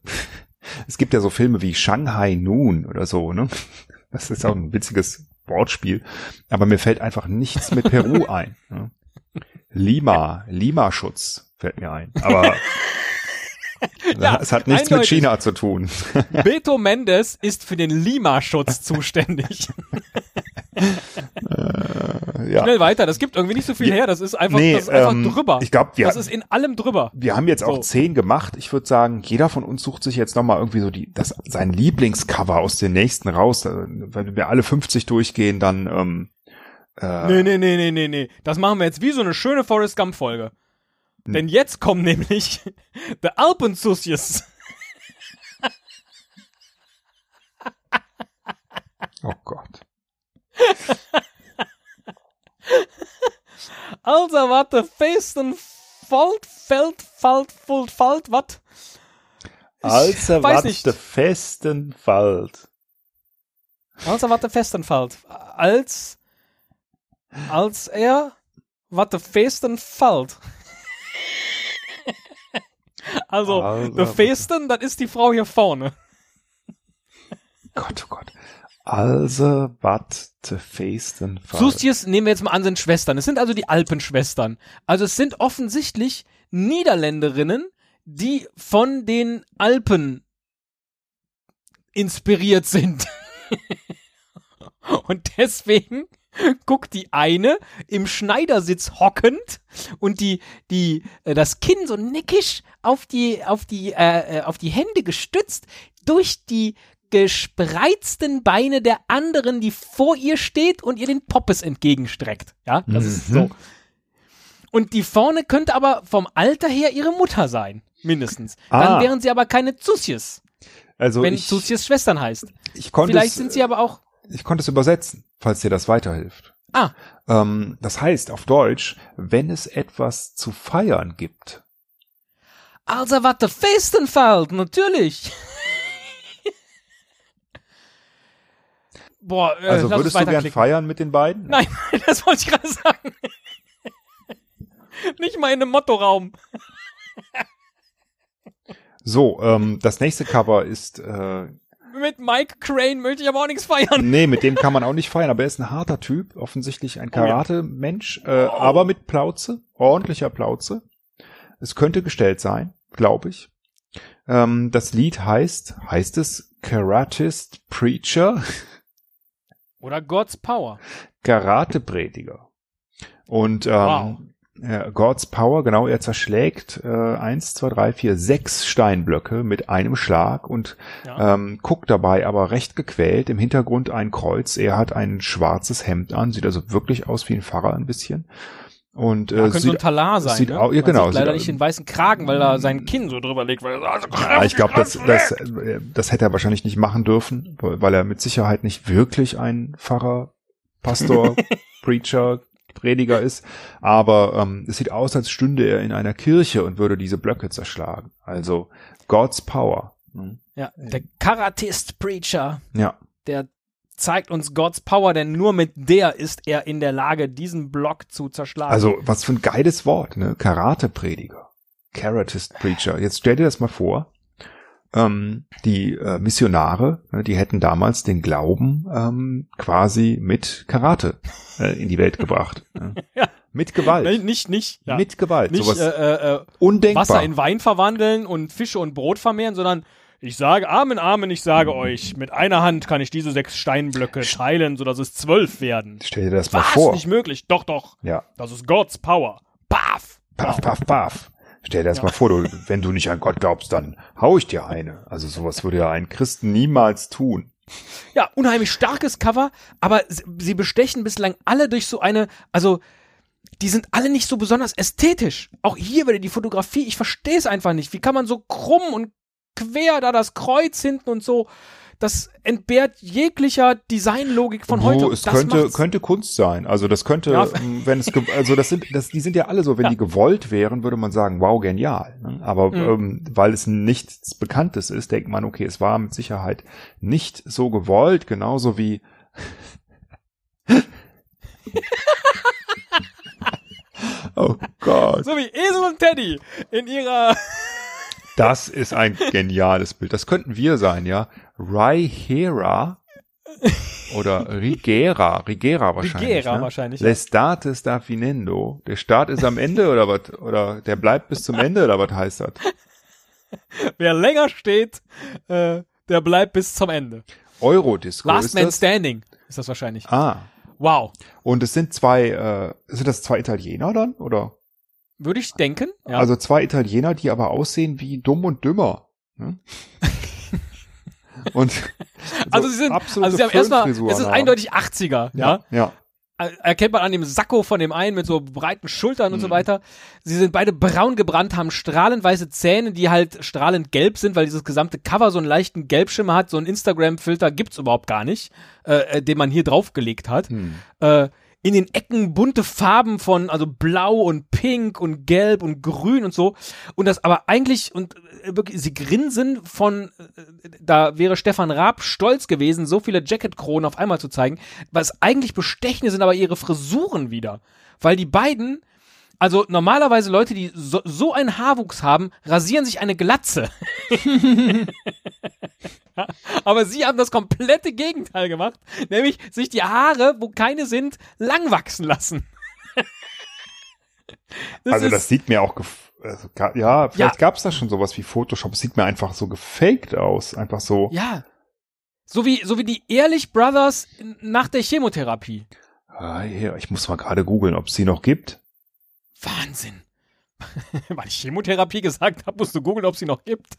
es gibt ja so Filme wie Shanghai Noon oder so, ne? Das ist auch ein witziges Wortspiel, aber mir fällt einfach nichts mit Peru ein. Ne? Lima, Lima-Schutz fällt mir ein, aber Ja, es hat nichts mit. China zu tun. Beto Mendes ist für den Lima-Schutz zuständig. ja. Schnell weiter, das gibt irgendwie nicht so viel her, das ist einfach, Nee, das ist einfach ähm, drüber. ich glaub, wir- das ist in allem drüber. Wir haben jetzt auch So. zehn gemacht. Ich würde sagen, jeder von uns sucht sich jetzt nochmal irgendwie so die, das, sein Lieblingscover aus den nächsten raus. Äh, Wenn wir alle 50 durchgehen, dann, ähm, äh, Nee, nee, nee, nee, nee, nee. Das machen wir jetzt wie so eine schöne Forrest Gump-Folge. Hm. Denn jetzt kommen nämlich The Alpensussies. oh Gott. Also, warte, Festen, Falt, Feld, Falt, Fult, Falt, wat? Also, was nicht. der festen Wald. Also, warte, Festenfalt. Als, als er, warte, Festenfalt. Also, Also, The Festen, das ist die Frau hier vorne. Gott, oh Gott. Also, was der festen Wald. Sustius, nehmen wir jetzt mal an, sind Schwestern. Es sind also die Alpenschwestern. Also es sind offensichtlich Niederländerinnen, die von den Alpen inspiriert sind. Und deswegen guckt die eine im Schneidersitz hockend und die, die, äh, das Kinn so nickisch auf die, auf die, äh, äh, auf die Hände gestützt durch die gespreizten Beine der anderen, die vor ihr steht und ihr den Poppes entgegenstreckt. Ja, das ist Mhm. so. Und die vorne könnte aber vom Alter her ihre Mutter sein, mindestens. Dann Ah. wären sie aber keine Zusies, also wenn ich, Zusies Schwestern heißt. ich konnte Vielleicht es, sind sie aber auch. ich konnte es übersetzen, falls dir das weiterhilft. Ah, Ähm, das heißt auf Deutsch, wenn es etwas zu feiern gibt. also was der Festen fällt, natürlich. Boah, äh, Also würdest du gern feiern mit den beiden? Nein, das wollte ich gerade sagen. Nicht mal in einem Mottoraum. So, ähm, das nächste Cover ist äh, mit Mike Crane möchte ich aber auch nichts feiern. Nee, mit dem kann man auch nicht feiern, aber er ist ein harter Typ, offensichtlich ein Oh. Karate-Mensch, äh, aber mit Plauze, ordentlicher Plauze. Es könnte gestellt sein, glaube ich. Ähm, das Lied heißt, heißt es Karatist Preacher? Oder God's Power. Karate-Prediger. Und ähm, Wow. God's Power, genau, er zerschlägt äh, eins, zwei, drei, vier, sechs Steinblöcke mit einem Schlag und Ja. ähm, guckt dabei aber recht gequält. Im Hintergrund ein Kreuz. Er hat ein schwarzes Hemd an, sieht also wirklich aus wie ein Pfarrer ein bisschen. Und äh, könnte so ein sieht, Talar sein. sieht ne? au- ja, Man genau, Sieht leider sieht- nicht den weißen Kragen, weil er sein Kinn so drüber legt. Weil er also ja, ich glaube, das, das, äh, das hätte er wahrscheinlich nicht machen dürfen, weil er mit Sicherheit nicht wirklich ein Pfarrer, Pastor, Preacher, Prediger ist. Aber ähm, es sieht aus, als stünde er in einer Kirche und würde diese Blöcke zerschlagen. Also God's Power. Hm. Ja, der Karatist Preacher, Ja. der zeigt uns God's Power, denn nur mit der ist er in der Lage, diesen Block zu zerschlagen. Also, was für ein geiles Wort, ne? Karate-Prediger. Karatist Preacher. Jetzt stell dir das mal vor. Ähm, die äh, Missionare, ne, die hätten damals den Glauben ähm, quasi mit Karate äh, in die Welt gebracht. Ne? Ja. Mit Gewalt. Nein, nicht, nicht, ja. Mit Gewalt. nicht Sowas äh, äh, äh, undenkbar. Wasser in Wein verwandeln und Fische und Brot vermehren, sondern ich sage, Amen, Amen, ich sage euch, mit einer Hand kann ich diese sechs Steinblöcke teilen, sodass es zwölf werden. stell dir das mal Was? vor. Nicht möglich. Doch, doch. Ja. Das ist God's Power. Paf. Paff, paff, paff. Stell dir das mal vor, du, wenn du nicht an Gott glaubst, dann hau ich dir eine. Also sowas würde ja ein Christen niemals tun. Ja, unheimlich starkes Cover, aber sie, sie bestechen bislang alle durch so eine, also die sind alle nicht so besonders ästhetisch. Auch hier wieder die Fotografie, ich verstehe es einfach nicht. Wie kann man so krumm und quer da das Kreuz hinten und so, das entbehrt jeglicher Designlogik von heute. Wo, Und es das könnte, macht's- könnte Kunst sein. Also das könnte, Ja. ähm, wenn es, also das sind, das, die sind ja alle so, wenn Ja. die gewollt wären, würde man sagen, wow, genial. ne? Aber Mhm. ähm, weil es nichts Bekanntes ist, denkt man, okay, es war mit Sicherheit nicht so gewollt, genauso wie Oh Gott. so wie Esel und Teddy in ihrer Das ist ein geniales Bild. Das könnten wir sein, ja. Raihera oder Rigera, Rigera wahrscheinlich. Rigera ne? wahrscheinlich, ja. L'estate sta finendo. Der Start ist am Ende oder was? Oder der bleibt bis zum Ende oder was heißt das? wer länger steht, äh, der bleibt bis zum Ende. Eurodisco Last ist Man das? Standing ist das wahrscheinlich. Ah. Wow. Und es sind zwei, äh, sind das zwei Italiener dann? Oder? Würde ich denken. Ja. Also zwei Italiener, die aber aussehen wie dumm und dümmer. Ne? und Also sie sind, also sie haben erstmal, es ist haben. eindeutig 80er, ja. Ja. Er- Erkennt man an dem Sakko von dem einen mit so breiten Schultern und so Mhm. weiter. Sie sind beide braun gebrannt, haben strahlend weiße Zähne, die halt strahlend gelb sind, weil dieses gesamte Cover so einen leichten Gelbschimmer hat. So einen Instagram-Filter gibt's überhaupt gar nicht, äh, äh, den man hier draufgelegt hat. Hm. Äh, in den Ecken bunte Farben von, also blau und pink und gelb und grün und so. Und das aber eigentlich, und äh, wirklich, sie grinsen von, äh, da wäre Stefan Raab stolz gewesen, so viele Jacketkronen auf einmal zu zeigen. Was eigentlich bestechende sind aber ihre Frisuren wieder. Weil die beiden, also normalerweise Leute, die so, so einen Haarwuchs haben, rasieren sich eine Glatze. Aber sie haben das komplette Gegenteil gemacht, nämlich sich die Haare, wo keine sind, lang wachsen lassen. Das also das sieht mir auch, gef- also, ja, vielleicht gab es da schon sowas wie Photoshop. Es sieht mir einfach so gefaked aus, einfach so. ja. So wie, so wie die Ehrlich Brothers nach der Chemotherapie. Ah, ja, ich muss mal gerade googeln, ob es sie noch gibt. Wahnsinn. Weil ich Chemotherapie gesagt habe, musst du googeln, ob sie noch gibt.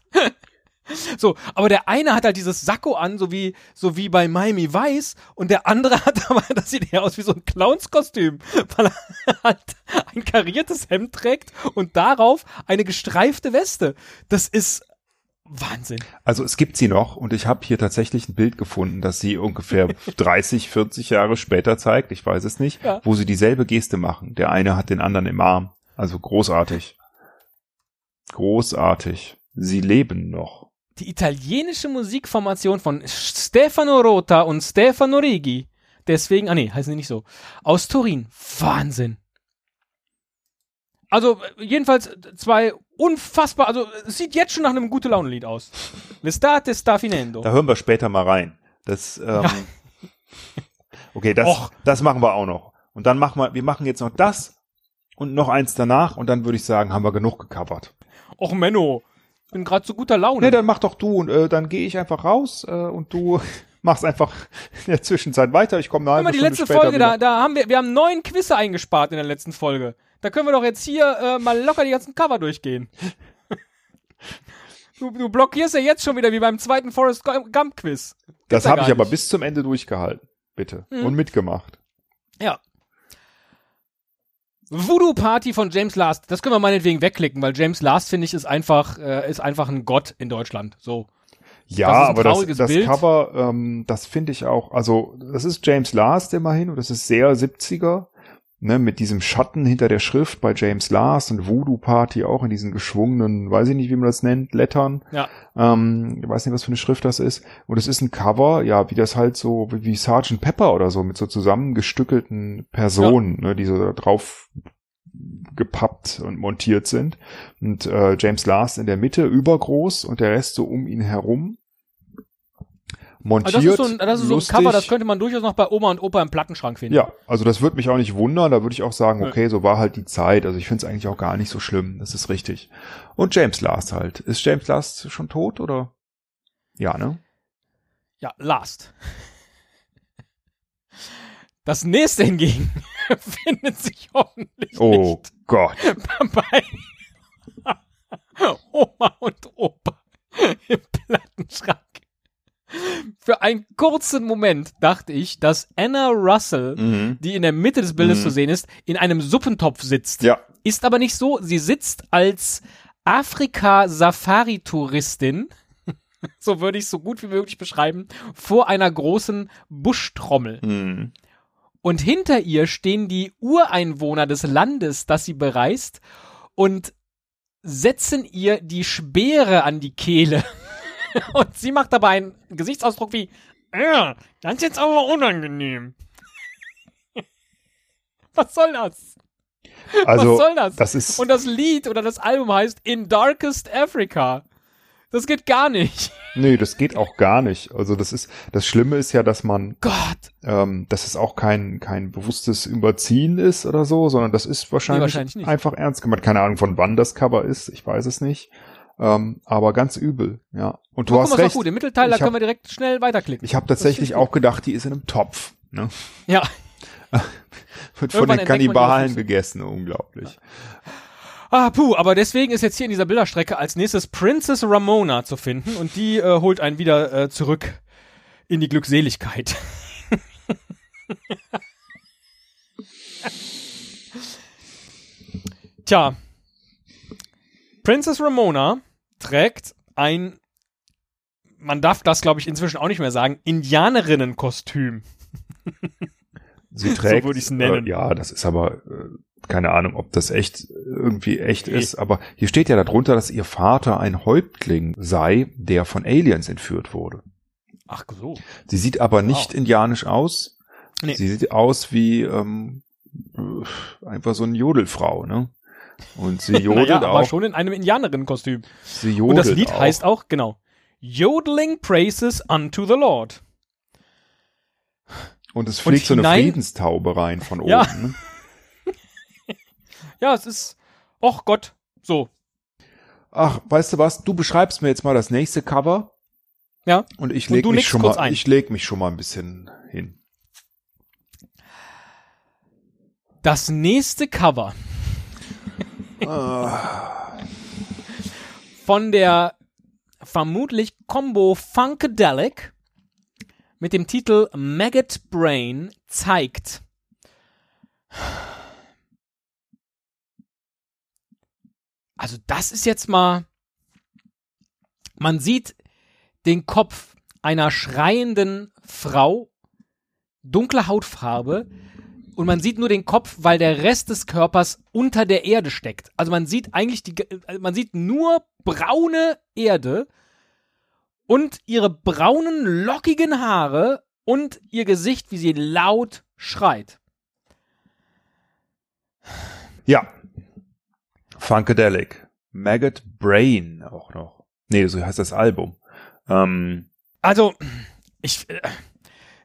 So, aber der eine hat halt dieses Sakko an, so wie, so wie bei Miami Vice, und der andere hat aber, das sieht eher aus wie so ein Clownskostüm, weil er halt ein kariertes Hemd trägt und darauf eine gestreifte Weste. Das ist Wahnsinn. Also es gibt sie noch und ich habe hier tatsächlich ein Bild gefunden, das sie ungefähr 30, 40 Jahre später zeigt, ich weiß es nicht, Ja. wo sie dieselbe Geste machen. Der eine hat den anderen im Arm. Also großartig. Großartig. Sie leben noch. Die italienische Musikformation von Stefano Rota und Stefano Rigi. Deswegen, ah nee, heißen die nicht so. Aus Turin. Wahnsinn. Also, äh, jedenfalls zwei unfassbar, also es sieht jetzt schon nach einem gute Laune Lied aus. L'estate sta finendo. Da hören wir später mal rein. Das, ähm, Ja. okay, das, Och. das machen wir auch noch. Und dann machen wir, wir machen jetzt noch das und noch eins danach und dann würde ich sagen, haben wir genug gecovert. Och Menno, bin gerade zu guter Laune. Nee, dann mach doch du und äh, dann gehe ich einfach raus äh, und du machst einfach in der Zwischenzeit weiter. Ich komme halbe mal, die Stunde letzte Folge, da, wieder. da haben wir, wir haben neun Quizze eingespart in der letzten Folge. Da können wir doch jetzt hier äh, mal locker die ganzen Cover durchgehen. du, du blockierst ja jetzt schon wieder wie beim zweiten Forrest Gump Quiz. Das ja habe ich aber nicht. bis zum Ende durchgehalten. Bitte. Mhm. Und mitgemacht. Ja. Voodoo Party von James Last. Das können wir meinetwegen wegklicken, weil James Last, finde ich, ist einfach, äh, ist einfach ein Gott in Deutschland. So. Ja, Das aber das, das Bild. Cover, ähm, das finde ich auch, also das ist James Last immerhin und das ist sehr 70er, ne, mit diesem Schatten hinter der Schrift bei James Last und Voodoo Party auch in diesen geschwungenen, weiß ich nicht, wie man das nennt, Lettern. Ja. Ähm, ich weiß nicht, was für eine Schrift das ist. Und es ist ein Cover, ja, wie das halt so, wie, wie Sgt. Pepper oder so, mit so zusammengestückelten Personen, ne, die so da drauf gepappt und montiert sind. Und äh, James Last in der Mitte übergroß und der Rest so um ihn herum. Montiert. Also das ist so ein, das ist so ein. Cover, das könnte man durchaus noch bei Oma und Opa im Plattenschrank finden. Ja, also das würde mich auch nicht wundern. Da würde ich auch sagen, okay, so war halt die Zeit. Also ich finde es eigentlich auch gar nicht so schlimm. Das ist richtig. Und James Last halt. Ist James Last schon tot oder? Ja, ne? Ja, Last. Das nächste hingegen findet sich hoffentlich Oh Gott. nicht bei Oma und Opa im Plattenschrank. Für einen kurzen Moment dachte ich, dass Anna Russell, Mhm. die in der Mitte des Bildes Mhm. zu sehen ist, in einem Suppentopf sitzt. Ja. Ist aber nicht so. Sie sitzt als Afrika-Safari-Touristin, so würde ich es so gut wie möglich beschreiben, vor einer großen Buschtrommel. Mhm. Und hinter ihr stehen die Ureinwohner des Landes, das sie bereist, und setzen ihr die Speere an die Kehle. Und sie macht dabei einen Gesichtsausdruck wie, "Ah, das ist jetzt aber unangenehm. Was soll das? Also, Was soll das? das ist, Und das Lied oder das Album heißt In Darkest Africa. Das geht gar nicht. nee, das geht auch gar nicht. Also das ist, das Schlimme ist ja, dass man, Gott. ähm, dass es auch kein, kein bewusstes Überziehen ist oder so, sondern das ist wahrscheinlich, wahrscheinlich nicht. einfach ernst gemeint. Keine Ahnung, von wann das Cover ist, ich weiß es nicht. Ähm, aber ganz übel, ja. Und du Oh, guck hast doch recht. gut. Im Mittelteil, da hab- können wir direkt schnell weiterklicken. Ich habe tatsächlich auch gedacht, die ist in einem Topf. Ne? Ja. Wird von Irgendwann den Kannibalen gegessen, unglaublich. Ah, puh, aber deswegen ist jetzt hier in dieser Bilderstrecke als nächstes Princess Ramona zu finden und die äh, holt einen wieder äh, zurück in die Glückseligkeit. Tja, Princess Ramona trägt ein, man darf das glaube ich inzwischen auch nicht mehr sagen, Indianerinnenkostüm. Sie trägt, würde ich's nennen. Äh, ja, das ist aber äh, keine Ahnung, ob das echt irgendwie echt ist, aber hier steht ja darunter, dass ihr Vater ein Häuptling sei, der von Aliens entführt wurde. Ach so. Sie sieht aber nicht indianisch aus. Nee. Sie sieht aus wie ähm, äh, einfach so eine Jodelfrau, ne? Und sie jodelt Naja, aber auch. schon in einem Indianerinnenkostüm. sie jodelt Und das Lied auch. heißt auch, genau, Yodeling Praises unto the Lord. Und es fliegt so eine Friedenstaube rein von oben. Ja. Ne? Ja, es ist, och Gott, so. Ach, weißt du was? Du beschreibst mir jetzt mal das nächste Cover. Ja. Und ich Und leg mich nickst schon kurz mal, ein. ich leg mich schon mal ein bisschen hin. Das nächste Cover von der vermutlich Combo Funkadelic mit dem Titel Maggot Brain zeigt. Also das ist jetzt mal, man sieht den Kopf einer schreienden Frau, dunkle Hautfarbe, und man sieht nur den Kopf, weil der Rest des Körpers unter der Erde steckt. Also man sieht eigentlich die, äh, man sieht nur braune Erde und ihre braunen, lockigen Haare und ihr Gesicht, wie sie laut schreit. ja. Funkadelic Maggot Brain auch noch. Nee, so heißt das Album. Ähm, Also, ich, äh,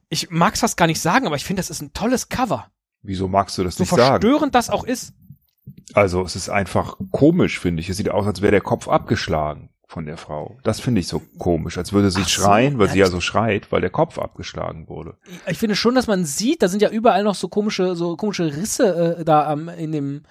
ich mag's fast gar nicht sagen, aber ich finde, das ist ein tolles Cover. Wieso magst du das So nicht sagen? verstörend das auch ist. Also es ist einfach komisch, finde ich. Es sieht aus, als wäre der Kopf abgeschlagen von der Frau. Das finde ich so komisch, als würde sie Ach so, schreien, weil ja, sie ja so schreit, weil der Kopf abgeschlagen wurde. Ich finde schon, dass man sieht, da sind ja überall noch so komische, so komische Risse äh, da am, in dem,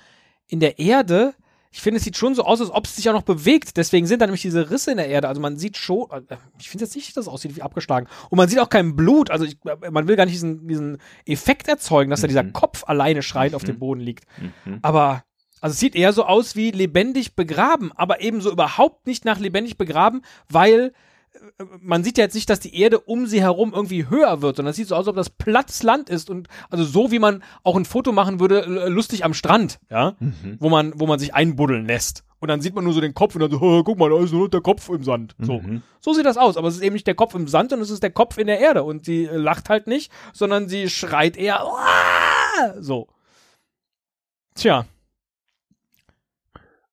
in der Erde. Ich finde, es sieht schon so aus, als ob es sich auch noch bewegt. Deswegen sind da nämlich diese Risse in der Erde. Also man sieht schon, äh, ich finde jetzt nicht, dass das aussieht wie abgeschlagen. Und man sieht auch kein Blut. Also ich, äh, man will gar nicht diesen, diesen Effekt erzeugen, dass da dieser Mhm. Kopf alleine schreiend auf dem Boden liegt. Mhm. Aber, also es sieht eher so aus wie lebendig begraben, aber ebenso überhaupt nicht nach lebendig begraben, weil man sieht ja jetzt nicht, dass die Erde um sie herum irgendwie höher wird, sondern es sieht so aus, als ob das plattes Land ist und also so wie man auch ein Foto machen würde, äh, lustig am Strand, ja, Mhm. wo man, wo man sich einbuddeln lässt. Und dann sieht man nur so den Kopf und dann so, "Hä, guck mal, da ist nur der Kopf im Sand. So. Mhm. So sieht das aus, aber es ist eben nicht der Kopf im Sand, sondern es ist der Kopf in der Erde. Und sie äh, lacht halt nicht, sondern sie schreit eher "Uah!" so. Tja,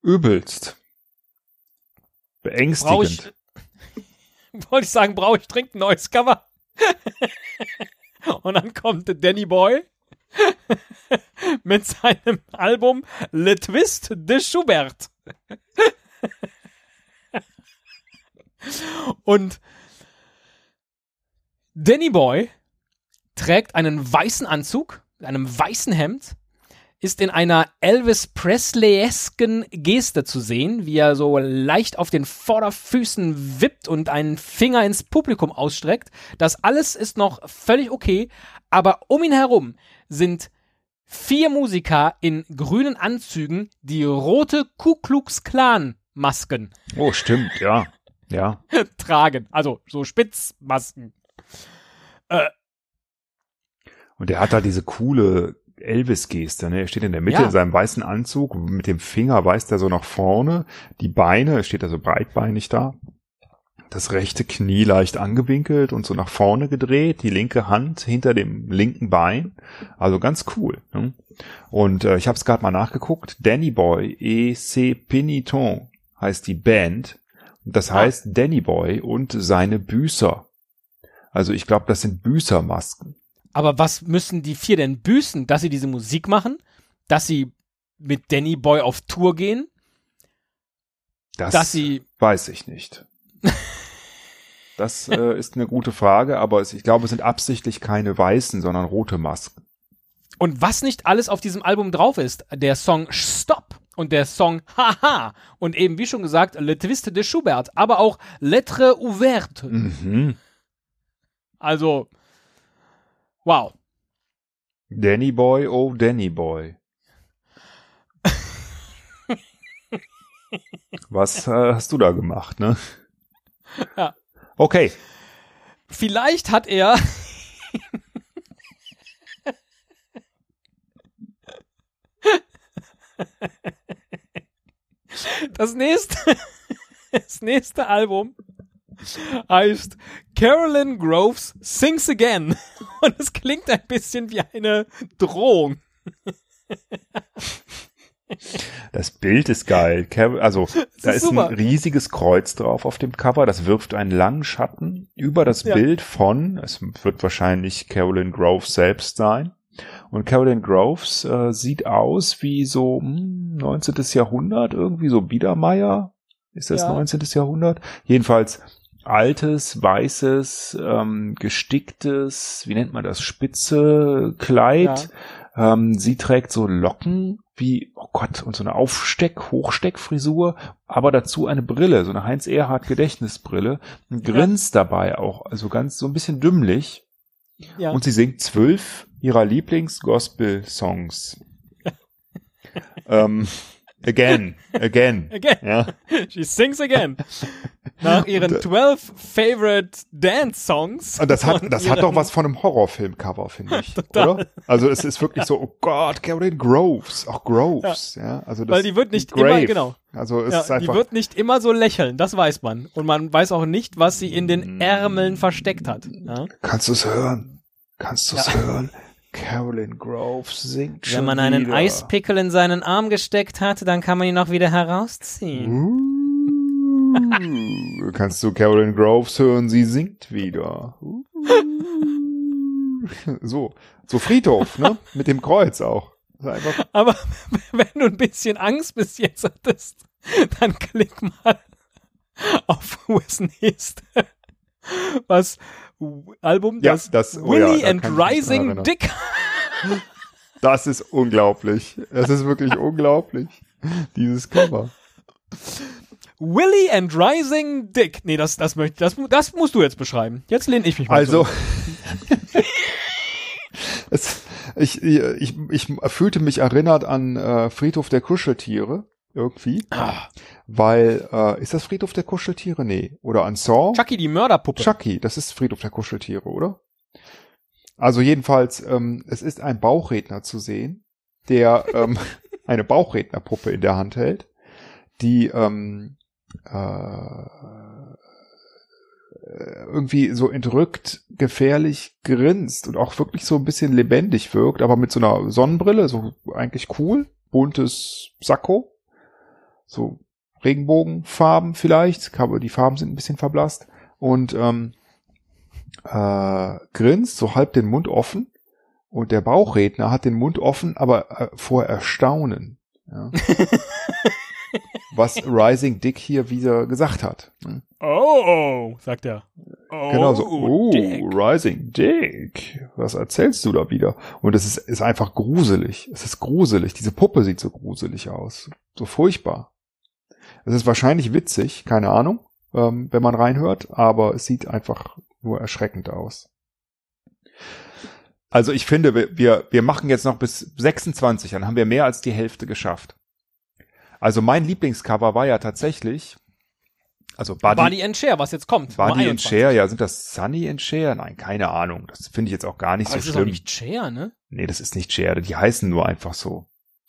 Übelst. Beängstigend. wollte ich sagen, brauche ich dringend ein neues Cover. Und dann kommt Danny Boy mit seinem Album Le Twist de Schubert. Und Danny Boy trägt einen weißen Anzug, einem weißen Hemd, ist in einer Elvis Presley-esken Geste zu sehen, wie er so leicht auf den Vorderfüßen wippt und einen Finger ins Publikum ausstreckt. Das alles ist noch völlig okay, aber um ihn herum sind vier Musiker in grünen Anzügen, die rote Ku Klux Klan Masken Oh, stimmt, ja. Ja. tragen, also so Spitzmasken. Und er hat da diese coole Elvis-Geste, ne? Er steht in der Mitte Ja. in seinem weißen Anzug, mit dem Finger weist er so nach vorne, die Beine, er steht also breitbeinig da, das rechte Knie leicht angewinkelt und so nach vorne gedreht, die linke Hand hinter dem linken Bein, also ganz cool. Ne? Und äh, ich habe es gerade mal nachgeguckt, Danny Boy et ses Penitents heißt die Band, das Ah. heißt Danny Boy und seine Büßer. Also ich glaube, das sind Büßermasken. Aber was müssen die vier denn büßen? Dass sie diese Musik machen? Dass sie mit Danny Boy auf Tour gehen? Das Dass sie. weiß ich nicht. Das äh, ist eine gute Frage, aber es, ich glaube, es sind absichtlich keine weißen, sondern rote Masken. Und was nicht alles auf diesem Album drauf ist, der Song Stop und der Song Haha und eben wie schon gesagt Le Twist de Schubert, aber auch Lettre Ouverte. Mhm. Also, wow. Danny Boy, oh Danny Boy. Was äh, hast du da gemacht, ne? Ja. Okay. Vielleicht hat er. Das nächste, das nächste Album heißt Carolyn Groves Sings Again. Und es klingt ein bisschen wie eine Drohung. Das Bild ist geil. Also, da ist ist ein riesiges Kreuz drauf auf dem Cover. Das wirft einen langen Schatten über das Ja. Bild von, es wird wahrscheinlich Carolyn Groves selbst sein. Und Carolyn Groves äh, sieht aus wie so hm, 19. Jahrhundert, irgendwie so Biedermeier. Ist das Ja. 19. Jahrhundert? Jedenfalls altes, weißes, ähm, gesticktes, wie nennt man das, spitze Kleid. Ähm, sie trägt so Locken wie, oh Gott, und so eine Aufsteck, Hochsteckfrisur, aber dazu eine Brille, so eine Heinz Erhardt Gedächtnisbrille, und grinst dabei auch, also ganz so ein bisschen dümmlich. Ja. Und sie singt zwölf ihrer Lieblings-Gospel-Songs. ähm, again, again. Again. Ja, She sings again. Nach ihren Und, äh, 12 favorite Dance Songs. und das hat, das hat doch was von einem Horrorfilm-Cover, finde ich, Total. oder? Also es ist wirklich so, oh Gott, Carolyn Groves, auch Groves, ja. also das, Weil die wird nicht Grave. immer, genau. Also es ist Ja, die einfach, wird nicht immer so lächeln, das weiß man. Und man weiß auch nicht, was sie in den Ärmeln versteckt hat. Ja? Kannst du es hören? Kannst du es Ja. hören? Carolyn Groves singt schon Wenn man einen wieder. Eispickel in seinen Arm gesteckt hat, dann kann man ihn auch wieder herausziehen. Uh, kannst du Carolyn Groves hören, sie singt wieder. Uh. So, so Friedhof, ne? Mit dem Kreuz auch. Aber wenn du ein bisschen Angst bis jetzt hattest, dann klick mal auf Wes nächste. Was Album? Ja, das, das- oh Willy ja, and ich Rising. Dick. das ist unglaublich. Das ist wirklich unglaublich. Dieses Cover. Willy and Rising Dick. Nee, das, das möchte, das, das musst du jetzt beschreiben. Jetzt lehne ich mich mal Also, es, ich, ich, ich fühlte mich erinnert an äh, Friedhof der Kuscheltiere. Irgendwie. Ah, Weil, äh, ist das Friedhof der Kuscheltiere? Nee. Oder an Saw? Chucky die Mörderpuppe. Chucky, das ist Friedhof der Kuscheltiere, oder? Also jedenfalls, ähm, es ist ein Bauchredner zu sehen, der ähm, eine Bauchrednerpuppe in der Hand hält, die ähm, äh, irgendwie so entrückt, gefährlich grinst und auch wirklich so ein bisschen lebendig wirkt, aber mit so einer Sonnenbrille, so eigentlich cool, buntes Sakko, so Regenbogenfarben vielleicht, aber die Farben sind ein bisschen verblasst und ähm, äh, grinst so halb den Mund offen und der Bauchredner hat den Mund offen, aber äh, vor Erstaunen. Ja. Was Rising Dick hier wieder gesagt hat. ne? Oh, oh, sagt er. Oh, Genau so. Oh, Dick. Rising Dick. Was erzählst du da wieder? Und es ist, ist einfach gruselig. Es ist gruselig. Diese Puppe sieht so gruselig aus. So furchtbar. Es ist wahrscheinlich witzig, keine Ahnung, ähm, wenn man reinhört, aber es sieht einfach nur erschreckend aus. Also ich finde, wir, wir, wir machen jetzt noch bis 26, dann haben wir mehr als die Hälfte geschafft. Also mein Lieblingscover war ja tatsächlich, also Buddy, Buddy and Cher, was jetzt kommt. Buddy and 21. Cher, ja, sind das Sunny and Cher? Nein, keine Ahnung. Das finde ich jetzt auch gar nicht Aber so das ist doch schlimm. nicht Cher, ne? Nee, das ist nicht Cher, die heißen nur einfach so.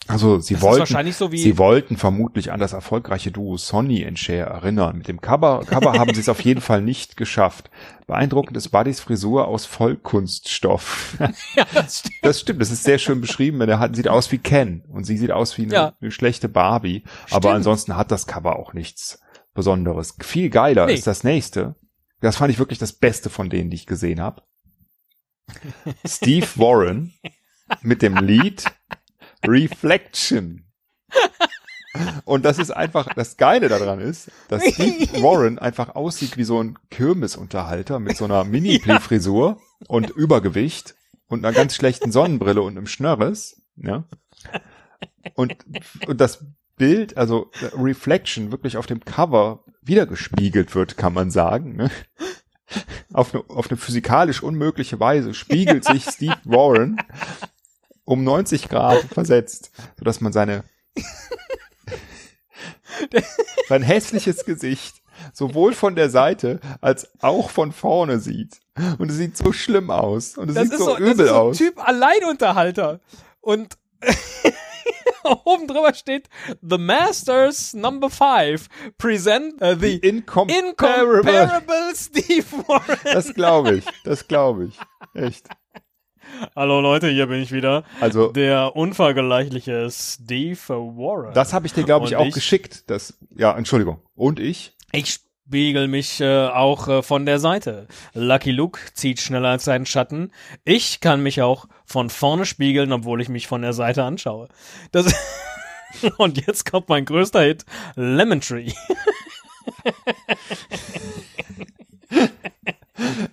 Also sie Das wollten, wahrscheinlich so wie sie wollten vermutlich an das erfolgreiche Duo Sonny and Cher erinnern. Mit dem Cover, Cover haben sie es auf jeden Fall nicht geschafft. Beeindruckend ist Buddys Frisur aus Vollkunststoff. ja, das stimmt. Das stimmt, das ist sehr schön beschrieben. denn Er hat, sieht aus wie Ken und sie sieht aus wie eine, Ja. eine schlechte Barbie. Aber Stimmt. ansonsten hat das Cover auch nichts Besonderes. Viel geiler Nee. ist das nächste. Das fand ich wirklich das Beste von denen, die ich gesehen habe. Steve Warren mit dem Lied Reflection. Und das ist einfach, das Geile daran ist, dass Steve Warren einfach aussieht wie so ein Kirmesunterhalter mit so einer Mini-Frisur und Übergewicht und einer ganz schlechten Sonnenbrille und einem Schnörres, ja. Und, und das Bild, also Reflection, wirklich auf dem Cover wiedergespiegelt wird, kann man sagen, ne? Auf eine, auf eine physikalisch unmögliche Weise spiegelt sich Steve Warren um 90 Grad versetzt, sodass man seine sein hässliches Gesicht sowohl von der Seite als auch von vorne sieht. Und es sieht so schlimm aus. Und es Das sieht ist so, so, das übel ist so ein aus. Typ Alleinunterhalter. Und oben drüber steht The Masters Number 5 present uh, the Incomparable. incomparable Steve Warren. Das glaube ich. Das glaube ich. Echt. Hallo Leute, hier bin ich wieder. Also, Der unvergleichliche Steve Warren. das habe ich dir, glaube ich, Und auch ich- geschickt. Das, ja, Entschuldigung. Und ich? Ich spiegel mich äh, auch äh, von der Seite. Lucky Luke zieht schneller als seinen Schatten. Ich kann mich auch von vorne spiegeln, obwohl ich mich von der Seite anschaue. Das Und jetzt kommt mein größter Hit, Lemon Tree.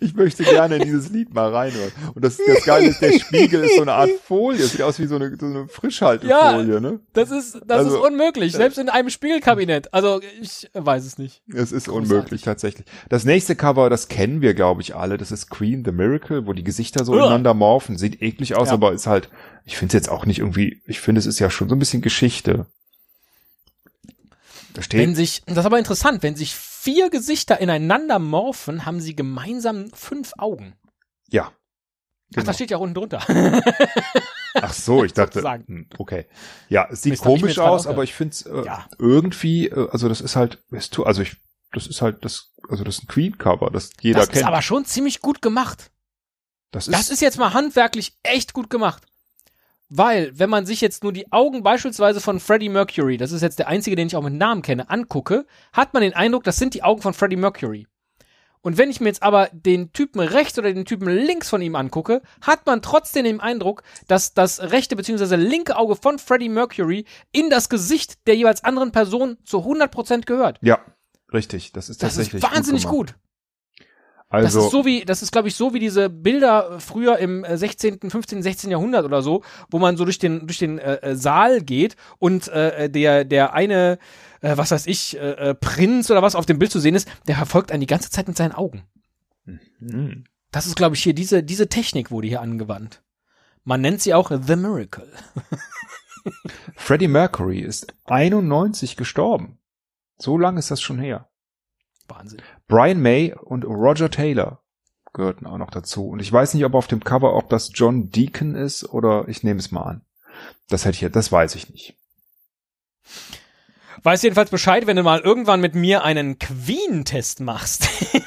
Ich möchte gerne in dieses Lied mal reinhören. Und das, das Geile ist, der Spiegel ist so eine Art Folie. Sieht aus wie so eine, so eine Frischhaltefolie, ne? Das ist, das Also, ist unmöglich, selbst in einem Spiegelkabinett. Also ich weiß es nicht. Es ist Großartig. unmöglich tatsächlich. Das nächste Cover, das kennen wir, glaube ich, alle. Das ist Queen the Miracle, wo die Gesichter so Uah. ineinander morphen. Sieht eklig aus, Ja. aber ist halt, ich finde es jetzt auch nicht irgendwie, ich finde, es ist ja schon so ein bisschen Geschichte. Da steht, Wenn sich, das ist aber interessant, wenn sich vier Gesichter ineinander morphen, haben sie gemeinsam fünf Augen. ja. Ach, Genau. das steht ja unten drunter. Ach so, ich dachte, hm, okay. Ja, es sieht komisch aus, aber ich finde es äh, Ja. irgendwie, äh, also das ist halt, also ich, das ist halt das, also das ist ein Queen-Cover, das jeder das kennt. ist aber schon ziemlich gut gemacht. Das ist, Das ist jetzt mal handwerklich echt gut gemacht. Weil, wenn man sich jetzt nur die Augen beispielsweise von Freddie Mercury, das ist jetzt der einzige, den ich auch mit Namen kenne, angucke, hat man den Eindruck, das sind die Augen von Freddie Mercury. Und wenn ich mir jetzt aber den Typen rechts oder den Typen links von ihm angucke, hat man trotzdem den Eindruck, dass das rechte bzw. linke Auge von Freddie Mercury in das Gesicht der jeweils anderen Person zu 100% gehört. ja, richtig. Das ist Das tatsächlich ist wahnsinnig gut. Also, das ist so wie, das ist glaube ich so wie diese Bilder früher im äh, 16., 15., 16. Jahrhundert oder so, wo man so durch den durch den äh, äh, Saal geht und äh, der der eine, äh, was weiß ich, äh, äh, Prinz oder was auf dem Bild zu sehen ist, der verfolgt einen die ganze Zeit mit seinen Augen. hm. Das ist glaube ich hier diese diese Technik wurde hier angewandt. Man nennt sie auch The Miracle. Freddie Mercury ist 91 gestorben. So lange ist das schon her. Wahnsinn. Brian May und Roger Taylor gehörten auch noch dazu. Und ich weiß nicht, ob auf dem Cover, ob das John Deacon ist oder ich nehme es mal an. Das hätte ich, das weiß ich nicht. Weiß jedenfalls Bescheid, wenn du mal irgendwann mit mir einen Queen-Test machst.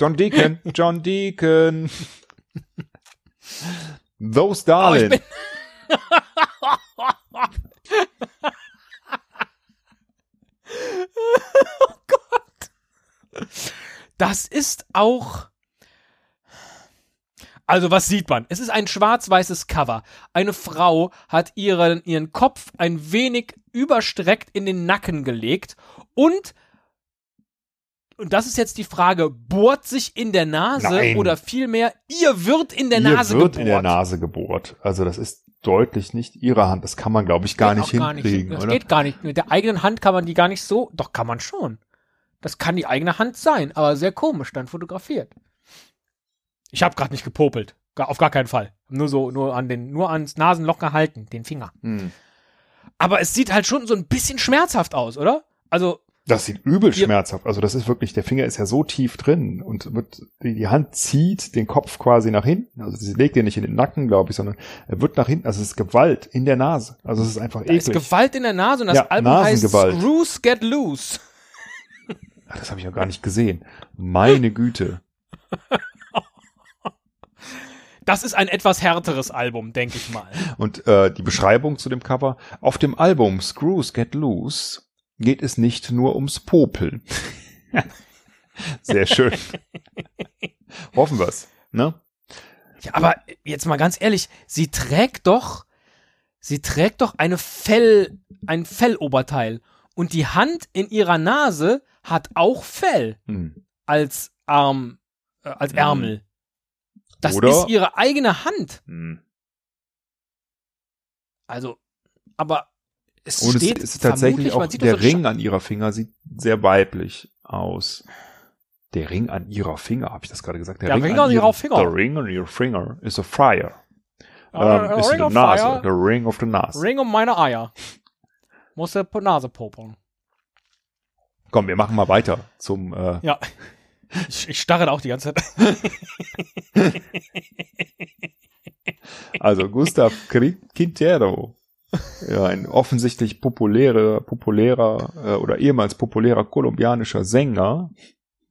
John Deacon, John Deacon. Those Darling. bin- oh Gott. Das ist auch. Also, was sieht man? Es ist ein schwarz-weißes Cover. Eine Frau hat ihren, ihren Kopf ein wenig überstreckt in den Nacken gelegt und und das ist jetzt die Frage, bohrt sich in der Nase Nein. oder vielmehr ihr wird in der Ihr Nase wird gebohrt? in der Nase gebohrt. Also das ist deutlich nicht ihre Hand. Das kann man, glaube ich, gar Geht nicht auch hinkriegen, Das oder? geht gar nicht. Mit der eigenen Hand kann man die gar nicht so. Doch, kann man schon. Das kann die eigene Hand sein, aber sehr komisch dann fotografiert. Ich habe gerade nicht gepopelt. Gar, auf gar keinen Fall. Nur so, nur an den, nur ans Nasenloch gehalten, den Finger. Hm. Aber es sieht halt schon so ein bisschen schmerzhaft aus, oder? Also, Das sieht übel schmerzhaft. Also das ist wirklich, der Finger ist ja so tief drin und wird, die, Hand zieht den Kopf quasi nach hinten. Also sie legt den nicht in den Nacken, glaube ich, sondern er wird nach hinten. Also es ist Gewalt in der Nase. Also es ist einfach da ist eklig. Gewalt in der Nase und das Ja, Album heißt. Screws Get Loose. Ach, das habe ich ja gar nicht gesehen. Meine Güte. Das ist ein etwas härteres Album, denke ich mal. Und äh, die Beschreibung zu dem Cover. Auf dem Album Screws Get Loose geht es nicht nur ums Popeln. Sehr schön. Hoffen wir's, ne? Ja, aber jetzt mal ganz ehrlich, sie trägt doch, sie trägt doch eine Fell, ein Felloberteil. Und die Hand in ihrer Nase hat auch Fell Hm. als Arm, äh, als Mhm. Ärmel. Das Oder- ist ihre eigene Hand. Hm. Also, aber es Und es steht ist tatsächlich auch, der Ring an ihrer Finger sieht sehr weiblich aus. Der Ring an ihrer Finger, habe ich das gerade gesagt? Der Ring an ihrer Finger. The ring on your finger is a fire. Ah, Ähm, ist Ring of Nase. Fire. The ring of the Nase. Ring um meine Eier. Muss der Nase popeln. Komm, wir machen mal weiter zum äh, Ja. Ich, ich starre auch die ganze Zeit. Also Gustav Quintero, ja, ein offensichtlich populärer, populärer äh, oder ehemals populärer kolumbianischer Sänger.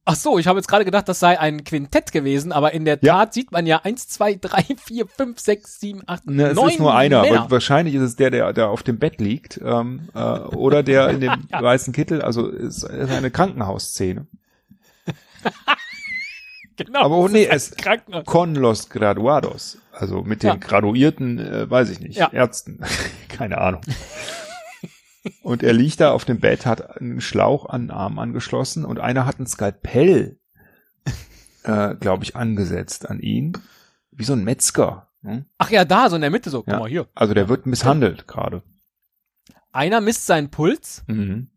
Ach so, ich habe jetzt gerade gedacht, das sei ein Quintett gewesen, aber in der Ja. Tat sieht man ja eins, zwei, drei, vier, fünf, sechs, sieben, acht, Ne, es neun ist nur einer, Männer. aber wahrscheinlich ist es der, der, der auf dem Bett liegt ähm, äh, oder der in dem weißen Kittel. Also es ist eine Krankenhausszene. genau, aber oh nee, ein es- Krankenhaus. Con los graduados, also mit den Ja. graduierten, äh, weiß ich nicht, Ja. Ärzten, keine Ahnung. Und er liegt da auf dem Bett, hat einen Schlauch an den Arm angeschlossen und einer hat ein Skalpell, äh, glaube ich, angesetzt an ihn, wie so ein Metzger. Ne? Ach ja, da, so in der Mitte so. Guck Ja. mal hier. Also der wird misshandelt gerade. Einer misst seinen Puls. Mhm.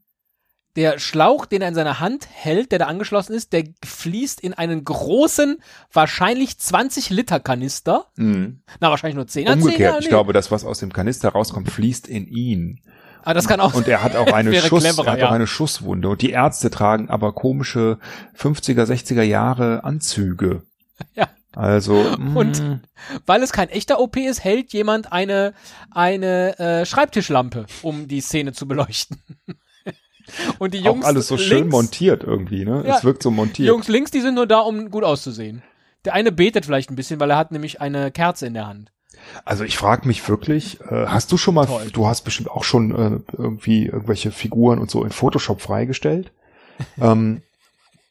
Der Schlauch, den er in seiner Hand hält, der da angeschlossen ist, der fließt in einen großen, wahrscheinlich 20 Liter Kanister. Mhm. Na, wahrscheinlich nur 10 Umgekehrt, 10er, ich glaube, das, was aus dem Kanister rauskommt, fließt in ihn. Aber das kann auch Und er hat auch eine Schuss, cleverer, er hat ja. auch eine Schusswunde. Und die Ärzte tragen aber komische 50er, 60er Jahre Anzüge. Ja. Also, Und- mm, Weil es kein echter OP ist, hält jemand eine, eine äh, Schreibtischlampe, um die Szene zu beleuchten. Und die Jungs auch alles so schön links, montiert irgendwie, ne? Ja, es wirkt so Die montiert. Jungs links, die sind nur da, um gut auszusehen. Der eine betet vielleicht ein bisschen, weil er hat nämlich eine Kerze in der Hand. Also ich frage mich wirklich, äh, hast du schon mal, Toll. du hast bestimmt auch schon äh, irgendwie irgendwelche Figuren und so in Photoshop freigestellt. ähm,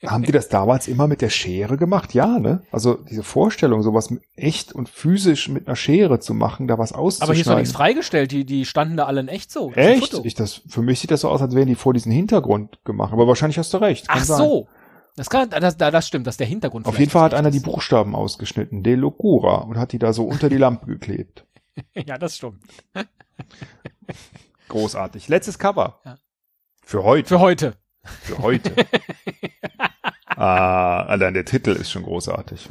haben die das damals immer mit der Schere gemacht? Ja, ne? Also diese Vorstellung, sowas echt und physisch mit einer Schere zu machen, da was auszuschneiden. Aber hier ist doch nichts freigestellt, die, die standen da alle in echt so. Echt? Ich das, für mich sieht das so aus, als wären die vor diesen Hintergrund gemacht. Aber wahrscheinlich hast du recht. Kann Ach sein. so. Das kann, das, das stimmt, das ist der Hintergrund. Auf jeden Fall hat einer die ist. Buchstaben ausgeschnitten, De Locura, und hat die da so unter die Lampe geklebt. Ja, das stimmt. Großartig. Letztes Cover. Ja. Für heute. Für heute. Für heute. ah, allein der Titel ist schon großartig.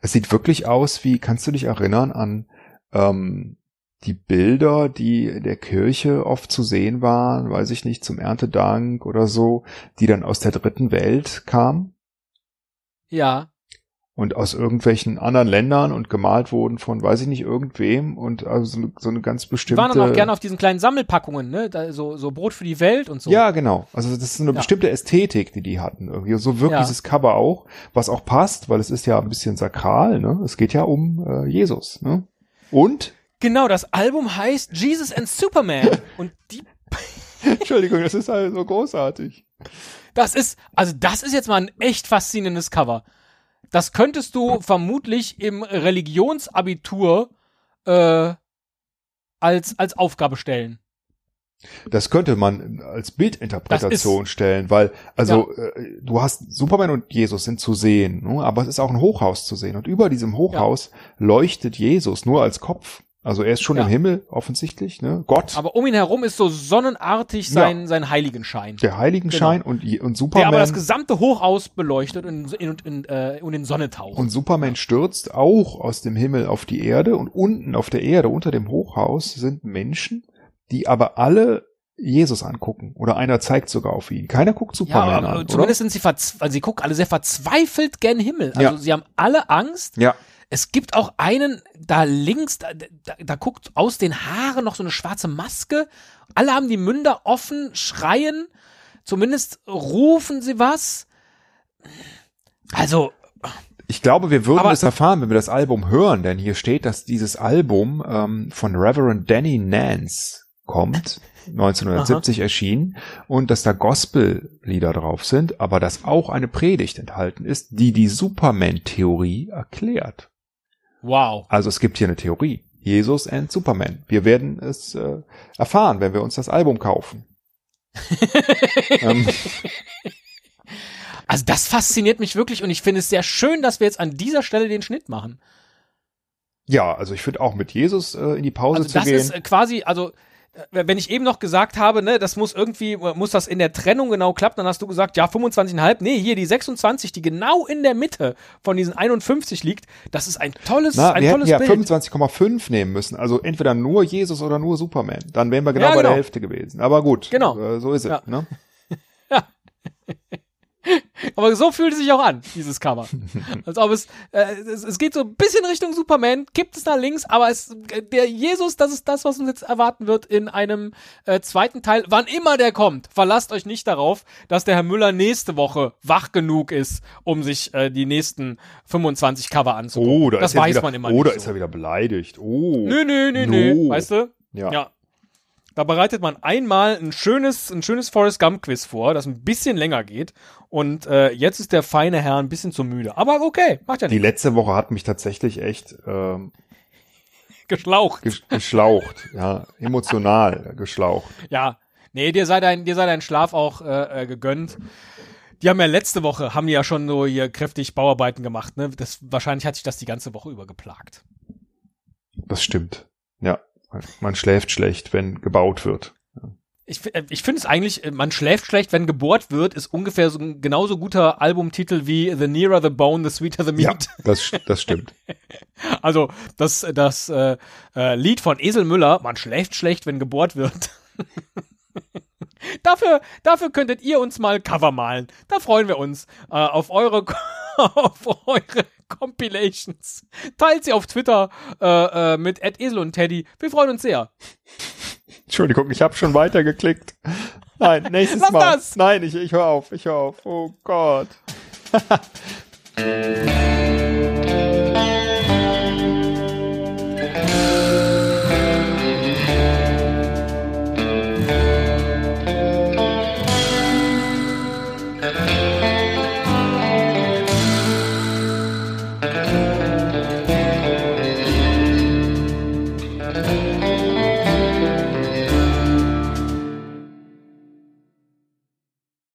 Es sieht wirklich aus wie, kannst du dich erinnern an ähm, die Bilder, die in der Kirche oft zu sehen waren, weiß ich nicht, zum Erntedank oder so, die dann aus der dritten Welt kamen Ja. Und aus irgendwelchen anderen Ländern und gemalt wurden von, weiß ich nicht, irgendwem und also so eine, so eine ganz Die bestimmte. waren dann auch gerne auf diesen kleinen Sammelpackungen, ne? Da, so, so Brot für die Welt und so. Ja, genau. Also das ist eine Ja. bestimmte Ästhetik, die die hatten. Irgendwie so wirkt Ja. dieses Cover auch, was auch passt, weil es ist ja ein bisschen sakral. Ne? Es geht ja um äh, Jesus. Ne? Und Genau, das Album heißt Jesus and Superman. und die, Entschuldigung, das ist halt so großartig. das ist, also das ist jetzt mal ein echt faszinierendes Cover. Das könntest du vermutlich im Religionsabitur äh, als, als Aufgabe stellen. Das könnte man als Bildinterpretation stellen, weil also äh, du hast Superman und Jesus sind zu sehen, ne? aber es ist auch ein Hochhaus zu sehen und über diesem Hochhaus leuchtet Jesus nur als Kopf. Also er ist schon Ja. im Himmel offensichtlich, ne? Gott, Aber um ihn herum ist so sonnenartig sein, sein Heiligenschein. der Heiligenschein und, Je- und Superman. Der aber das gesamte Hochhaus beleuchtet und in, in, äh, und in Sonne taucht. Und Superman stürzt auch aus dem Himmel auf die Erde und unten auf der Erde, unter dem Hochhaus, sind Menschen, die aber alle Jesus angucken. Oder einer zeigt sogar auf ihn. Keiner guckt ja, Superman aber an. zumindest sind sie verzweifelt, also sie gucken alle sehr verzweifelt gen Himmel. Also Ja. sie haben alle Angst. Oder? Ja. Es gibt auch einen da links, da, da, da guckt aus den Haaren noch so eine schwarze Maske. Alle haben die Münder offen, schreien. Zumindest rufen sie was. Also, Ich glaube, wir würden Aber- es erfahren, wenn wir das Album hören, denn hier steht, dass dieses Album ähm, von Reverend Danny Nance kommt, 1970 erschienen, und dass da Gospel-Lieder drauf sind, aber dass auch eine Predigt enthalten ist, die die Superman-Theorie erklärt. Wow. Also es gibt hier eine Theorie. Jesus and Superman. Wir werden es äh, erfahren, wenn wir uns das Album kaufen. ähm, Also das fasziniert mich wirklich und ich finde es sehr schön, dass wir jetzt an dieser Stelle den Schnitt machen. ja, also ich finde auch mit Jesus äh, in die Pause Also zu das gehen. ist äh, quasi, also wenn ich eben noch gesagt habe, ne, das muss irgendwie, muss das in der Trennung genau klappen, dann hast du gesagt, ja, 25,5, nee, hier die 26, die genau in der Mitte von diesen 51 liegt, das ist ein tolles, Na, ein wir hätten tolles ja Bild. 25,5 nehmen müssen. Also entweder nur Jesus oder nur Superman. Dann wären wir genau Ja, bei der genau. Hälfte gewesen. Aber gut, Genau. äh, so ist es. Ja. Ne? Aber so fühlt es sich auch an, dieses Cover. Als ob es, äh, es, es geht so ein bisschen Richtung Superman, kippt es nach links, aber es, der Jesus, das ist das, was uns jetzt erwarten wird in einem äh, zweiten Teil. Wann immer der kommt, verlasst euch nicht darauf, dass der Herr Müller nächste Woche wach genug ist, um sich äh, die nächsten 25 Cover anzugucken. Oh, da das ist weiß wieder, man immer oh, nicht. ist so. er wieder beleidigt. Oh. Nö, nö, nö, nö. No. Weißt du? Ja. Ja. Da bereitet man einmal ein schönes, ein schönes Forrest Gump Quiz vor, das ein bisschen länger geht. Und äh, jetzt ist der feine Herr ein bisschen zu müde. Aber okay, macht ja Die nicht. letzte Woche hat mich tatsächlich echt ähm, Geschlaucht. ges geschlaucht. ja, emotional geschlaucht. Ja. Nee, dir sei dein, dir sei dein Schlaf auch äh, äh, gegönnt. Die haben ja letzte Woche, haben die ja schon so hier kräftig Bauarbeiten gemacht, ne? Das, wahrscheinlich hat sich das die ganze Woche über geplagt. Das stimmt. Ja, man schläft schlecht, wenn gebaut wird. Ich, äh, ich finde es eigentlich, äh, man schläft schlecht, wenn gebohrt wird, ist ungefähr so ein genauso guter Albumtitel wie The Nearer the Bone, The Sweeter the Ja, Meat. das, das stimmt. Also das, das äh, äh, Lied von Esel Müller, man schläft schlecht, wenn gebohrt wird. dafür, dafür könntet ihr uns mal Cover malen. Da freuen wir uns äh, auf eure auf eure Compilations. Teilt sie auf Twitter äh, äh, mit Esel und Teddy. Wir freuen uns sehr. Entschuldigung, ich habe schon weitergeklickt. Nein, nächstes Lass Mal. das! Nein, ich, ich höre auf, ich höre auf. Oh Gott.